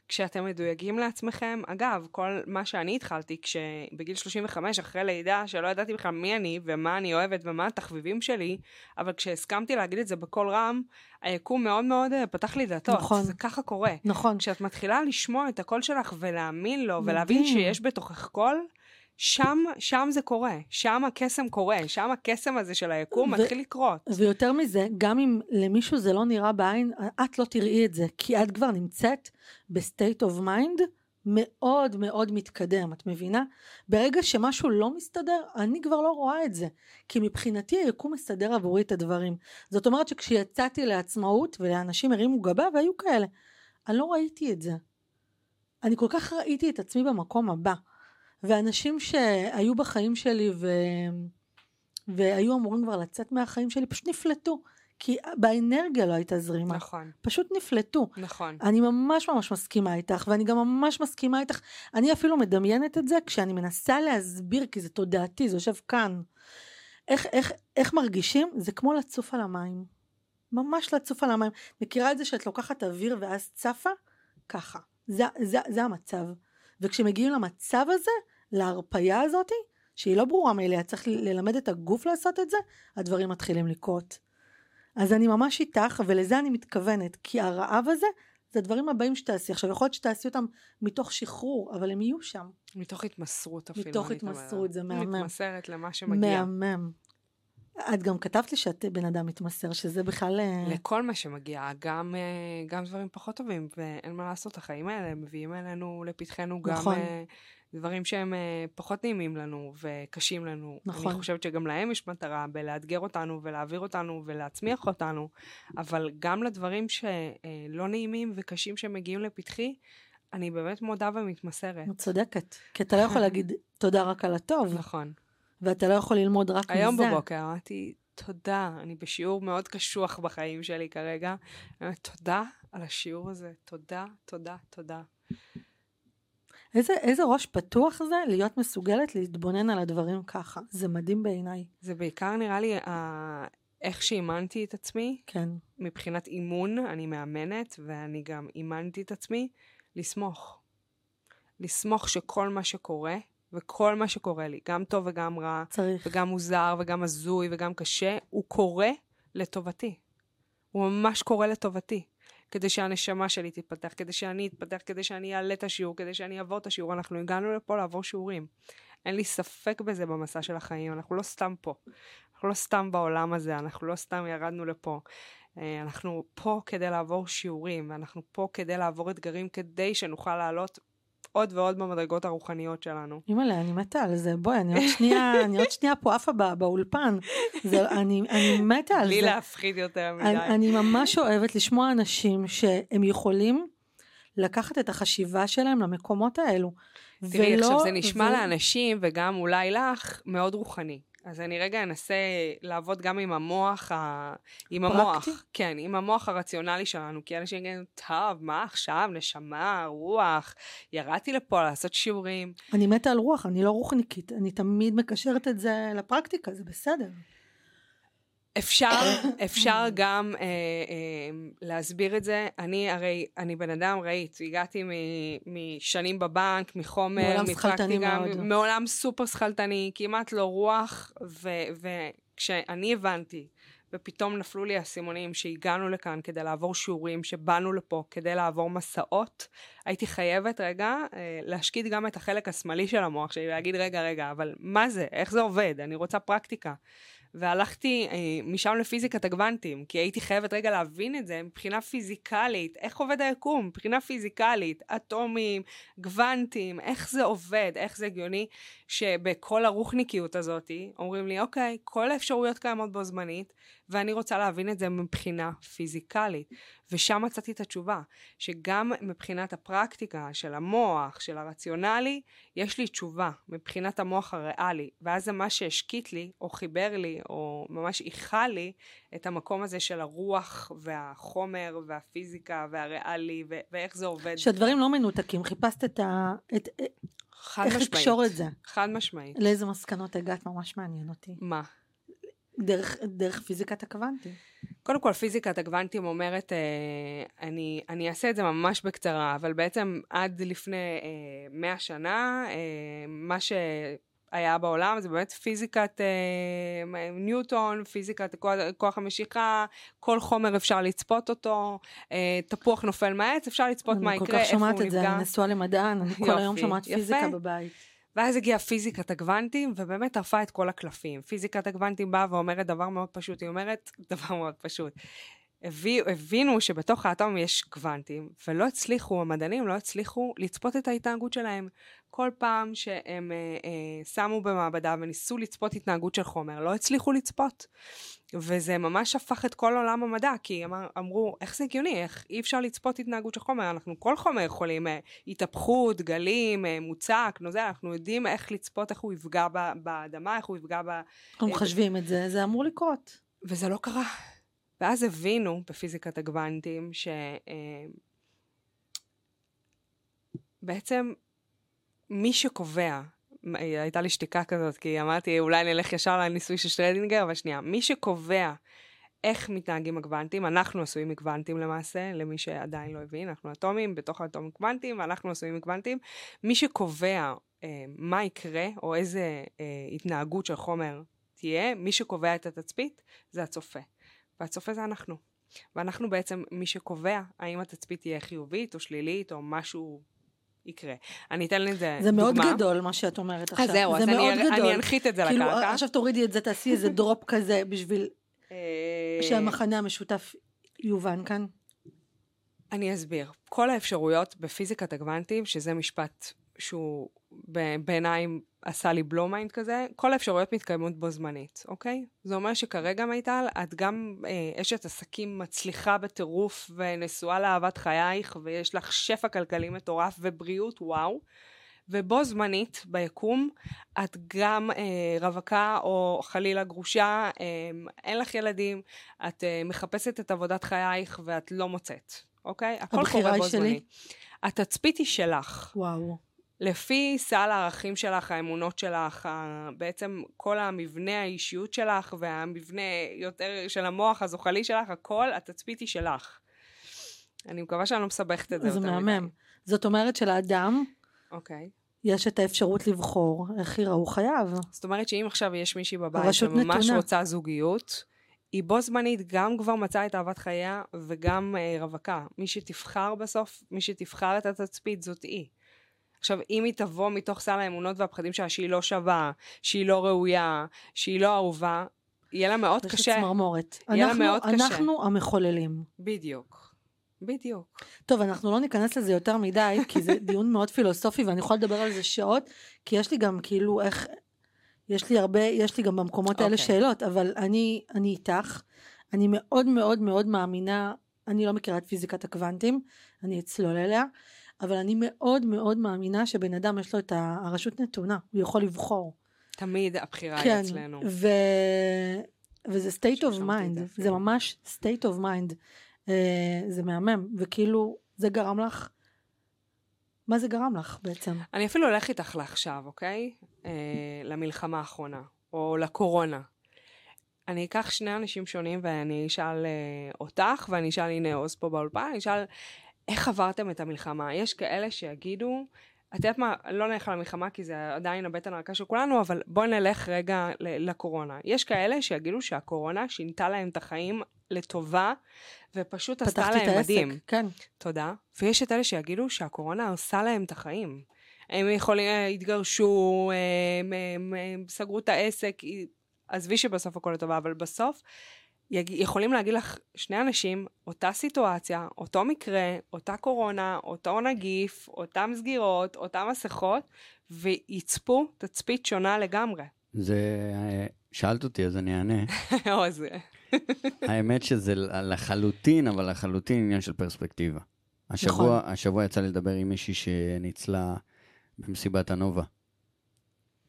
כשאתם מדויקים לעצמכם, אגב, כל מה שאני התחלתי, כשבגיל 35, אחרי לידה, שלא ידעתי בכלל מי אני, ומה אני אוהבת, ומה התחביבים שלי, אבל כשהסכמתי להגיד את זה בקול רם, היקום מאוד מאוד אה, פתח לי דלתות. נכון. זה ככה קורה. נכון, כשאת מתחילה לשמוע את הקול שלך ולהאמין לו, ולהבין מדהים. שיש בתוכך קול, שם, שם זה קורה, שם הקסם קורה, שם הקסם הזה של היקום ו- מתחיל לקרות. ויותר מזה, גם אם למישהו זה לא נראה בעין, את לא תראי את זה, כי את כבר נמצאת ב state of mind מאוד מאוד מתקדם, את מבינה? ברגע שמשהו לא מסתדר, אני כבר לא רואה את זה, כי מבחינתי היקום מסדר עבורי את הדברים. זאת אומרת שכשיצאתי לעצמאות ולאנשים הרימו גבה והיו כאלה, אני לא ראיתי את זה. אני כל כך ראיתי את עצמי במקום הבא. ואנשים שהיו בחיים שלי ו... והיו אמורים כבר לצאת מהחיים שלי, פשוט נפלטו. כי באנרגיה לא הייתה זרימה. נכון, פשוט נפלטו. נכון. אני ממש ממש מסכימה איתך, ואני גם ממש מסכימה איתך, אני אפילו מדמיינת את זה כשאני מנסה להסביר, כי זה תודעתי, זה יושב כאן. איך, איך, איך מרגישים? זה כמו לצוף על המים. ממש לצוף על המים. מכירה את זה שאת לוקחת אוויר ואז צפה? ככה. זה, זה, זה המצב. וכשמגיעים למצב הזה, להרפייה הזאתי, שהיא לא ברורה מאליה, צריך ללמד את הגוף לעשות את זה, הדברים מתחילים לקרות. אז אני ממש איתך, ולזה אני מתכוונת, כי הרעב הזה, זה הדברים הבאים שתעשי. עכשיו, יכול להיות שתעשי אותם מתוך שחרור, אבל הם יהיו שם. מתוך התמסרות אפילו, מתוך. התמסרות, זה מהמם. מתמסרת למה שמגיע. מהמם. את גם כתבת לי שאת בן אדם מתמסר, שזה בכלל... אה, לכל מה שמגיע, גם, אה, גם דברים פחות טובים, ואין מה לעשות, החיים האלה מביאים אלינו, לפתחנו גם נכון. אה, דברים שהם אה, פחות נעימים לנו וקשים לנו. נכון. אני חושבת שגם להם יש מטרה בלאתגר אותנו ולהעביר אותנו ולהצמיח אותנו, אבל גם לדברים שלא נעימים וקשים שמגיעים לפתחי, אני באמת מודה ומתמסרת. את צודקת. כי אתה לא יכול להגיד תודה רק על הטוב, נכון. ואתה לא יכול ללמוד רק מזה. היום בבוקר אמרתי, תודה, אני בשיעור מאוד קשוח בחיים שלי כרגע. תודה על השיעור הזה, תודה, תודה, תודה. איזה, איזה ראש פתוח זה להיות מסוגלת להתבונן על הדברים ככה. זה מדהים בעיניי. זה בעיקר נראה לי ה... איך שאימנתי את עצמי, כן. מבחינת אימון, אני מאמנת, ואני גם אימנתי את עצמי לסמוך. לסמוך שכל מה שקורה, וכל מה שקורה לי, גם טוב וגם רע, צריך. וגם מוזר, וגם הזוי, וגם קשה, הוא קורה לטובתי. הוא ממש קורה לטובתי. כדי שהנשמה שלי תתפתח, כדי שאני אתפתח, כדי שאני אעלה את השיעור, כדי שאני אעבור את השיעור. אנחנו הגענו לפה לעבור שיעורים. אין לי ספק בזה במסע של החיים, אנחנו לא סתם פה. אנחנו לא סתם בעולם הזה, אנחנו לא סתם ירדנו לפה. אה, אנחנו פה כדי לעבור שיעורים, ואנחנו פה כדי לעבור אתגרים, כדי שנוכל לעלות עוד ועוד במדרגות הרוחניות שלנו. אימא'לה, אני מתה על זה. בואי, אני עוד שנייה, אני עוד שנייה פה עפה בא- באולפן. זה, אני, אני מתה על בלי זה. להפחיד יותר מדי. אני, אני ממש אוהבת לשמוע אנשים שהם יכולים לקחת את החשיבה שלהם למקומות האלו. תראי, ולא- עכשיו זה נשמע ו- לאנשים, וגם אולי לך, מאוד רוחני. אז אני רגע אנסה לעבוד גם עם המוח, ה... עם המוח, פרקטי? כן, עם המוח הרציונלי שלנו, כי אנשים יגידו, טוב, מה עכשיו, נשמה, רוח, ירדתי לפה לעשות שיעורים. אני מתה על רוח, אני לא רוחניקית, אני תמיד מקשרת את זה לפרקטיקה, זה בסדר. אפשר, אפשר גם אה, אה, להסביר את זה. אני הרי, אני בן אדם, ראית, הגעתי מ- משנים בבנק, מחומר, מעולם מפרקטיקה. מעולם סופר שכלתני, כמעט לא רוח, ו- וכשאני הבנתי ופתאום נפלו לי האסימונים שהגענו לכאן כדי לעבור שיעורים, שבאנו לפה כדי לעבור מסעות, הייתי חייבת רגע אה, להשקיט גם את החלק השמאלי של המוח שלי, להגיד רגע, רגע, אבל מה זה? איך זה עובד? אני רוצה פרקטיקה. והלכתי אה, משם לפיזיקת הגוונטים, כי הייתי חייבת רגע להבין את זה מבחינה פיזיקלית, איך עובד היקום, מבחינה פיזיקלית, אטומים, גוונטים, איך זה עובד, איך זה הגיוני, שבכל הרוחניקיות הזאת אומרים לי, אוקיי, כל האפשרויות קיימות בו זמנית, ואני רוצה להבין את זה מבחינה פיזיקלית. ושם מצאתי את התשובה, שגם מבחינת הפרקטיקה של המוח, של הרציונלי, יש לי תשובה מבחינת המוח הריאלי, ואז זה מה שהשקיט לי, או חיבר לי, או ממש איחה לי את המקום הזה של הרוח והחומר והפיזיקה והריאלי, ו- ואיך זה עובד. שהדברים לא מנותקים, חיפשת את ה... את... חד איך משמעית. לקשור את זה. חד משמעית. לאיזה מסקנות הגעת? ממש מעניין אותי. מה? דרך, דרך פיזיקת הקוונטים. קודם כל, פיזיקת הגוונטים אומרת, אה, אני, אני אעשה את זה ממש בקצרה, אבל בעצם עד לפני אה, 100 שנה, אה, מה שהיה בעולם זה באמת פיזיקת אה, ניוטון, פיזיקת כוח, כוח המשיכה, כל חומר אפשר לצפות אותו, אה, תפוח נופל מהעץ, אפשר לצפות מה יקרה, איפה הוא אני כל כך שומעת את זה, נפגע. אני נשואה למדען, אני כל היום שומעת יפה. פיזיקה בבית. ואז הגיעה פיזיקת הגוונטים, ובאמת טרפה את כל הקלפים. פיזיקת הגוונטים באה ואומרת דבר מאוד פשוט, היא אומרת דבר מאוד פשוט. הביא, הבינו שבתוך האטום יש גוונטים, ולא הצליחו, המדענים לא הצליחו לצפות את ההתנהגות שלהם. כל פעם שהם אה, אה, שמו במעבדה וניסו לצפות התנהגות של חומר, לא הצליחו לצפות. וזה ממש הפך את כל עולם המדע, כי אמר, אמרו, איך זה הגיוני? איך אי אפשר לצפות התנהגות של חומר? אנחנו כל חומר יכולים, אה, התהפכות, גלים, אה, מוצק, נוזל, אנחנו יודעים איך לצפות, איך הוא יפגע ב, באדמה, איך הוא יפגע ב... אנחנו מחשבים את זה, זה אמור לקרות. וזה לא קרה. ואז הבינו בפיזיקת הגוונטים ש... אה, מי שקובע, הייתה לי שתיקה כזאת, כי אמרתי, אולי נלך ישר לניסוי של שרדינגר, אבל שנייה, מי שקובע איך מתנהגים הגוונטים, אנחנו עשויים מגוונטים למעשה, למי שעדיין לא הבין, אנחנו אטומים, בתוך האטומים גוונטים, ואנחנו עשויים מגוונטים. מי שקובע אה, מה יקרה, או איזה אה, התנהגות של חומר תהיה, מי שקובע את התצפית, זה הצופה. והצופה זה אנחנו. ואנחנו בעצם מי שקובע האם התצפית תהיה חיובית או שלילית או משהו יקרה. אני אתן לזה זה דוגמה. מאוד גדול מה שאת אומרת עכשיו. אז זהו, זה אז מאוד אני, גדול. אני אנחית את זה כאילו, לקרקע. עכשיו תורידי את זה, תעשי איזה drop כזה בשביל אה, שהמחנה המשותף יובן כאן. אני אסביר. כל האפשרויות בפיזיקת הקוונטים, שזה משפט שהוא בעיניי עשה לי blow mind כזה, כל האפשרויות מתקיימות בו זמנית, אוקיי? זה אומר שכרגע, מיטל, את גם אה, אשת עסקים מצליחה בטירוף ונשואה לאהבת חייך, ויש לך שפע כלכלי מטורף ובריאות, וואו. ובו זמנית, ביקום, את גם אה, רווקה או חלילה גרושה, אה, אין לך ילדים, את אה, מחפשת את עבודת חייך ואת לא מוצאת, אוקיי? הכל קורה בו שלי. זמנית. התצפית היא שלך. וואו. לפי סל הערכים שלך, האמונות שלך, בעצם כל המבנה האישיות שלך והמבנה יותר של המוח הזוחלי שלך, הכל, התצפית היא שלך. אני מקווה שאני לא מסבכת את זה זה מהמם. מדי. זאת אומרת שלאדם אוקיי. יש את האפשרות לבחור איך יראו חייו. זאת אומרת שאם עכשיו יש מישהי בבית שממש נתונה. רוצה זוגיות, היא בו זמנית גם כבר מצאה את אהבת חייה וגם אה, רווקה. מי שתבחר בסוף, מי שתבחר את התצפית זאת היא. עכשיו, אם היא תבוא מתוך סל האמונות והפחדים שלה שהיא לא שווה, שהיא לא ראויה, שהיא לא אהובה, יהיה לה מאוד יש קשה. צמרמורת. יהיה לה אנחנו- מאוד קשה. אנחנו המחוללים. בדיוק. בדיוק. טוב, אנחנו לא ניכנס לזה יותר מדי, כי זה דיון מאוד פילוסופי, ואני יכולה לדבר על זה שעות, כי יש לי גם כאילו איך, יש לי הרבה, יש לי גם במקומות האלה אוקיי. שאלות, אבל אני, אני איתך, אני מאוד מאוד מאוד מאמינה, אני לא מכירה את פיזיקת הקוונטים, אני אצלול אליה, אבל אני מאוד מאוד מאמינה שבן אדם יש לו את הרשות נתונה, הוא יכול לבחור. תמיד הבחירה היא כן, אצלנו. ו... וזה state of mind, זה זה. ממש state of mind, אה, זה מהמם, וכאילו זה גרם לך, מה זה גרם לך בעצם? אני אפילו הולך איתך לעכשיו, אוקיי? אה, למלחמה האחרונה, או לקורונה. אני אקח שני אנשים שונים ואני אשאל אה, אותך, ואני אשאל הנה עוז פה באולפן, אני אשאל איך עברתם את המלחמה. יש כאלה שיגידו, את יודעת מה, לא נלך על המלחמה כי זה עדיין הבטן הרכה של כולנו, אבל בואי נלך רגע לקורונה. יש כאלה שיגידו שהקורונה שינתה להם את החיים לטובה, ופשוט עשתה פתחתי את להם העסק, מדהים. כן. תודה. ויש את אלה שיגידו שהקורונה הרסה להם את החיים. הם יכולים, אה, התגרשו, אה, הם, הם, הם סגרו את העסק, עזבי שבסוף הכל לטובה, אבל בסוף יכולים להגיד לך שני אנשים, אותה סיטואציה, אותו מקרה, אותה קורונה, אותו נגיף, אותם סגירות, אותם מסכות, ויצפו תצפית שונה לגמרי. זה... אה, שאלת אותי, אז אני אענה. או, זה... האמת שזה לחלוטין, אבל לחלוטין עניין של פרספקטיבה. השבוע, נכון. השבוע יצא לי לדבר עם מישהי שניצלה במסיבת הנובה.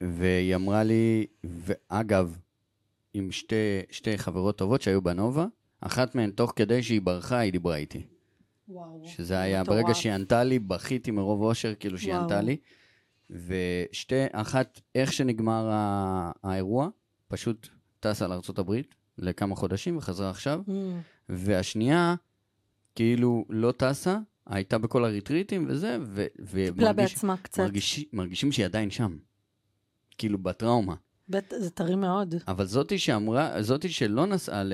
והיא אמרה לי, ואגב, עם שתי, שתי חברות טובות שהיו בנובה, אחת מהן, תוך כדי שהיא ברחה, היא דיברה איתי. וואו. שזה היה, מטורף. ברגע שהיא ענתה לי, בכיתי מרוב אושר, כאילו שהיא. ענתה לי. ושתי, אחת, איך שנגמר ה- האירוע, פשוט טסה לארה"ב לכמה חודשים וחזרה עכשיו. Mm, והשנייה, כאילו לא טסה, הייתה בכל הריטריטים וזה, ו- טיפלה בעצמה קצת. מרגיש, מרגישים שהיא עדיין שם. כאילו בטראומה. בטח, זה טרי מאוד. אבל זאתי שאמרה, זאתי שלא נסעה, ל...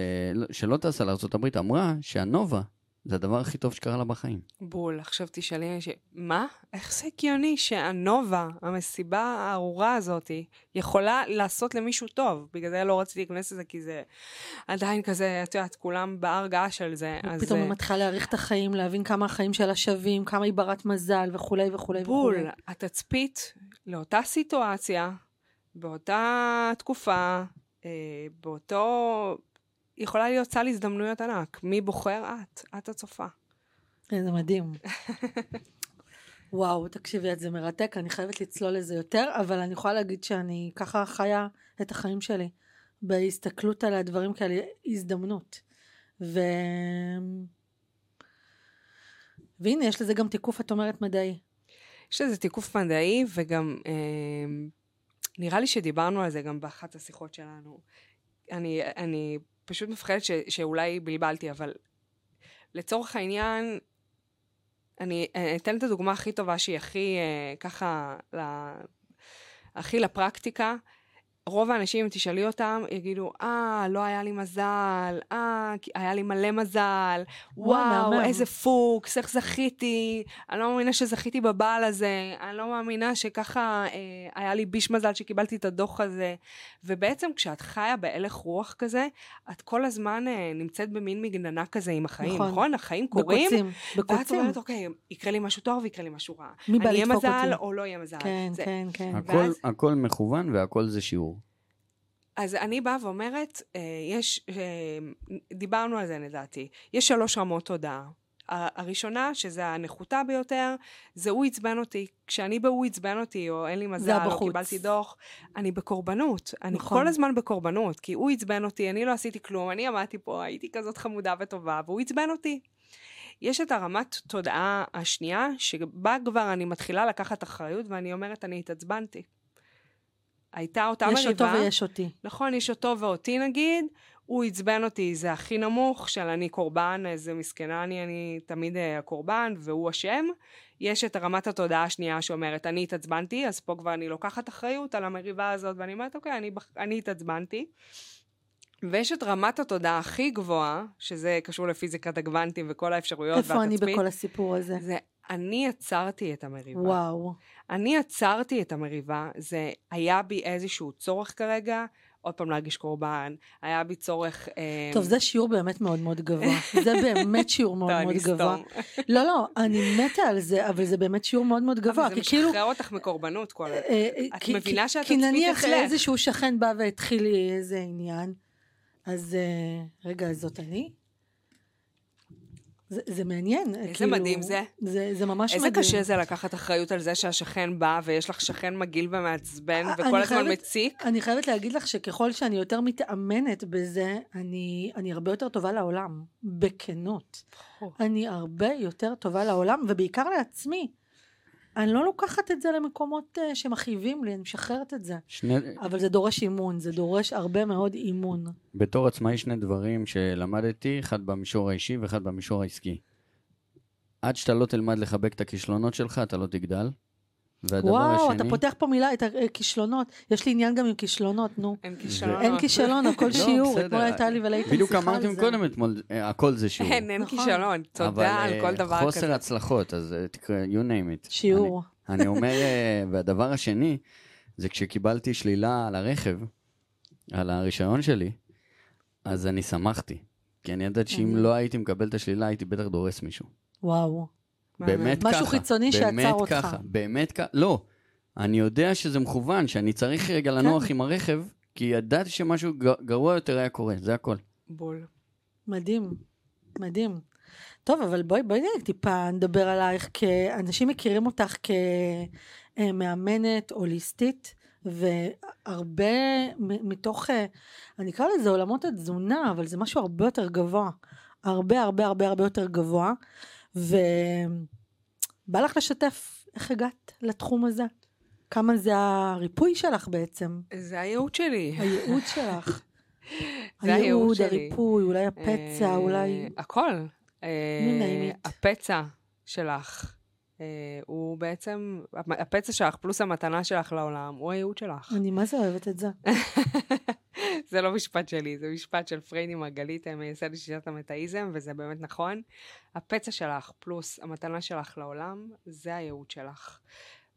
שלא טסה לארה"ב, אמרה שהנובה זה הדבר הכי טוב שקרה לה בחיים. בול, עכשיו תשאלי, ש... מה? איך זה הגיוני שהנובה, המסיבה הארורה הזאת, יכולה לעשות למישהו טוב? בגלל זה לא רציתי להיכנס לזה, כי זה עדיין כזה, את יודעת, כולם בהר געש על זה. אז פתאום אה, היא מתחילה להעריך את החיים, להבין כמה החיים שלה שווים, כמה היא ברת מזל וכולי וכולי בול, וכולי. התצפית לאותה סיטואציה, באותה תקופה, אה, באותו... יכולה להיות סל הזדמנויות ענק. מי בוחר? את. את הצופה. זה מדהים. וואו, תקשיבי, את זה מרתק, אני חייבת לצלול לזה יותר, אבל אני יכולה להגיד שאני ככה חיה את החיים שלי, בהסתכלות על הדברים כאלה, הזדמנות. ו... והנה, יש לזה גם תיקוף, את אומרת, מדעי. יש לזה תיקוף מדעי, וגם אה, נראה לי שדיברנו על זה גם באחת השיחות שלנו. אני, אני פשוט מפחדת ש, שאולי בלבלתי, אבל לצורך העניין, אני אני אתן את הדוגמה הכי טובה שהיא הכי אה, ככה, ל, הכי לפרקטיקה. רוב האנשים, אם תשאלי אותם, יגידו, אה, לא היה לי מזל, אה, היה לי מלא מזל, וואו, מהמם. איזה פוקס, איך זכיתי, אני לא מאמינה שזכיתי בבעל הזה, אני לא מאמינה שככה אה, היה לי ביש מזל שקיבלתי את הדוח הזה. ובעצם כשאת חיה בהלך רוח כזה, את כל הזמן אה, נמצאת במין מגננה כזה עם החיים, נכון. נכון? החיים קורים, בקוצים, ואת בקוצים. אומרת, אוקיי, יקרה לי משהו טוב ויקרה לי משהו רע. מי בא אני אהיה לדפוק מזל אותי? או לא יהיה מזל. כן, זה- כן, כן. הכל, ואז- הכל מכוון והכל זה שיעור. אז אני באה ואומרת, אה, יש, אה, דיברנו על זה לדעתי, יש שלוש רמות תודעה. הראשונה, שזה הנחותה ביותר, זה הוא עצבן אותי. כשאני בהוא עצבן אותי, או אין לי מזל, או. קיבלתי דוח, אני בקורבנות. אני נכון. כל הזמן בקורבנות, כי הוא עצבן אותי, אני לא עשיתי כלום, אני עמדתי פה, הייתי כזאת חמודה וטובה, והוא עצבן אותי. יש את הרמת תודעה השנייה, שבה כבר אני מתחילה לקחת אחריות, ואני אומרת, אני התעצבנתי. הייתה אותה יש מריבה. אותו ויש אותי. נכון, יש אותו ואותי נגיד, הוא עצבן אותי, זה הכי נמוך, של אני קורבן, איזה מסכנה אני, אני תמיד אה, הקורבן, והוא אשם. יש את רמת התודעה השנייה שאומרת, אני התעצבנתי, אז פה כבר אני לוקחת אחריות על המריבה הזאת, ואני אומרת, אוקיי, אני, אני התעצבנתי. ויש את רמת התודעה הכי גבוהה, שזה קשור לפיזיקת הגוונטים וכל האפשרויות איפה אני והתצפית, בכל הסיפור הזה? זה אני עצרתי את המריבה. וואו. אני עצרתי את המריבה, זה היה בי איזשהו צורך כרגע, עוד פעם להרגיש קורבן, היה בי צורך... אה, טוב, זה שיעור באמת מאוד מאוד גבוה. זה באמת שיעור מאוד מאוד גבוה. לא, לא, אני מתה על זה, אבל זה באמת שיעור מאוד מאוד גבוה. אבל זה כאילו... משחרר אותך מקורבנות כל... אה, אה, את כי- מבינה כי- שהתצפית כי נניח אצלך. איזשהו שכן בא והתחיל לי איזה עניין, אז אה, רגע, זאת אני? זה, זה מעניין. איזה מדהים זה. זה, זה ממש איזה מדהים. קשה זה לקחת אחריות על זה שהשכן בא ויש לך שכן מגעיל ומעצבן אה, וכל הזמן חייבת- מציק. אני חייבת להגיד לך שככל שאני יותר מתאמנת בזה, אני, אני הרבה יותר טובה לעולם, בכנות. אני הרבה יותר טובה לעולם, ובעיקר לעצמי. אני לא לוקחת את זה למקומות uh, שמכאיבים לי, אני משחררת את זה. שני, אבל זה דורש אימון, זה דורש הרבה מאוד אימון. בתור עצמאי שני דברים שלמדתי, אחד במישור האישי ואחד במישור העסקי. עד שאתה לא תלמד לחבק את הכישלונות שלך, אתה לא תגדל. והדבר וואו, השני... אתה פותח פה מילה, את הכישלונות. יש לי עניין גם עם כישלונות, נו. אין כישלונות. אין כישלון, הכל לא, שיעור. בסדר. אתמול הייתה לי ולאיתן בדיוק שיחה אמרתי על זה. קודם אתמול, אה, הכל זה שיעור. אין, אין נכון. כישלון. אבל, תודה על אה, כל דבר כזה. חוסר הצלחות, אז אה, תקרא, you name it. שיעור. אני, אומר, אה, והדבר השני, זה כשקיבלתי שלילה על הרכב, על הרישיון שלי, אז אני שמחתי. כי אני ידעתי שאם לא הייתי מקבל את השלילה, הייתי בטח דורס מישהו. וואו. באמת משהו ככה. חיצוני שעצר באמת אותך. ככה, באמת ככה. לא, אני יודע שזה מכוון, שאני צריך רגע לנוח עם הרכב, כי ידעתי שמשהו גרוע יותר היה קורה, זה הכל. בול. מדהים, מדהים. טוב, אבל בואי, בואי טיפה נדבר עלייך, כי אנשים מכירים אותך כמאמנת הוליסטית, והרבה מתוך, אה, אני אקרא לזה עולמות התזונה, אבל זה משהו הרבה יותר גבוה. הרבה הרבה הרבה הרבה יותר גבוה. ובא לך לשתף איך הגעת לתחום הזה? כמה זה הריפוי שלך בעצם? זה הייעוד שלי. הייעוד שלך. זה הייעוד שלי. הריפוי, אולי הפצע, אה, אולי... הכל. אה. הפצע שלך הוא בעצם, הפצע שלך פלוס המתנה שלך לעולם הוא הייעוד שלך. אני מה זה אוהבת את זה. זה לא משפט שלי, זה משפט של פריידי מרגלית, מייסד שיטת המטאיזם, וזה באמת נכון. הפצע שלך פלוס המתנה שלך לעולם, זה הייעוד שלך.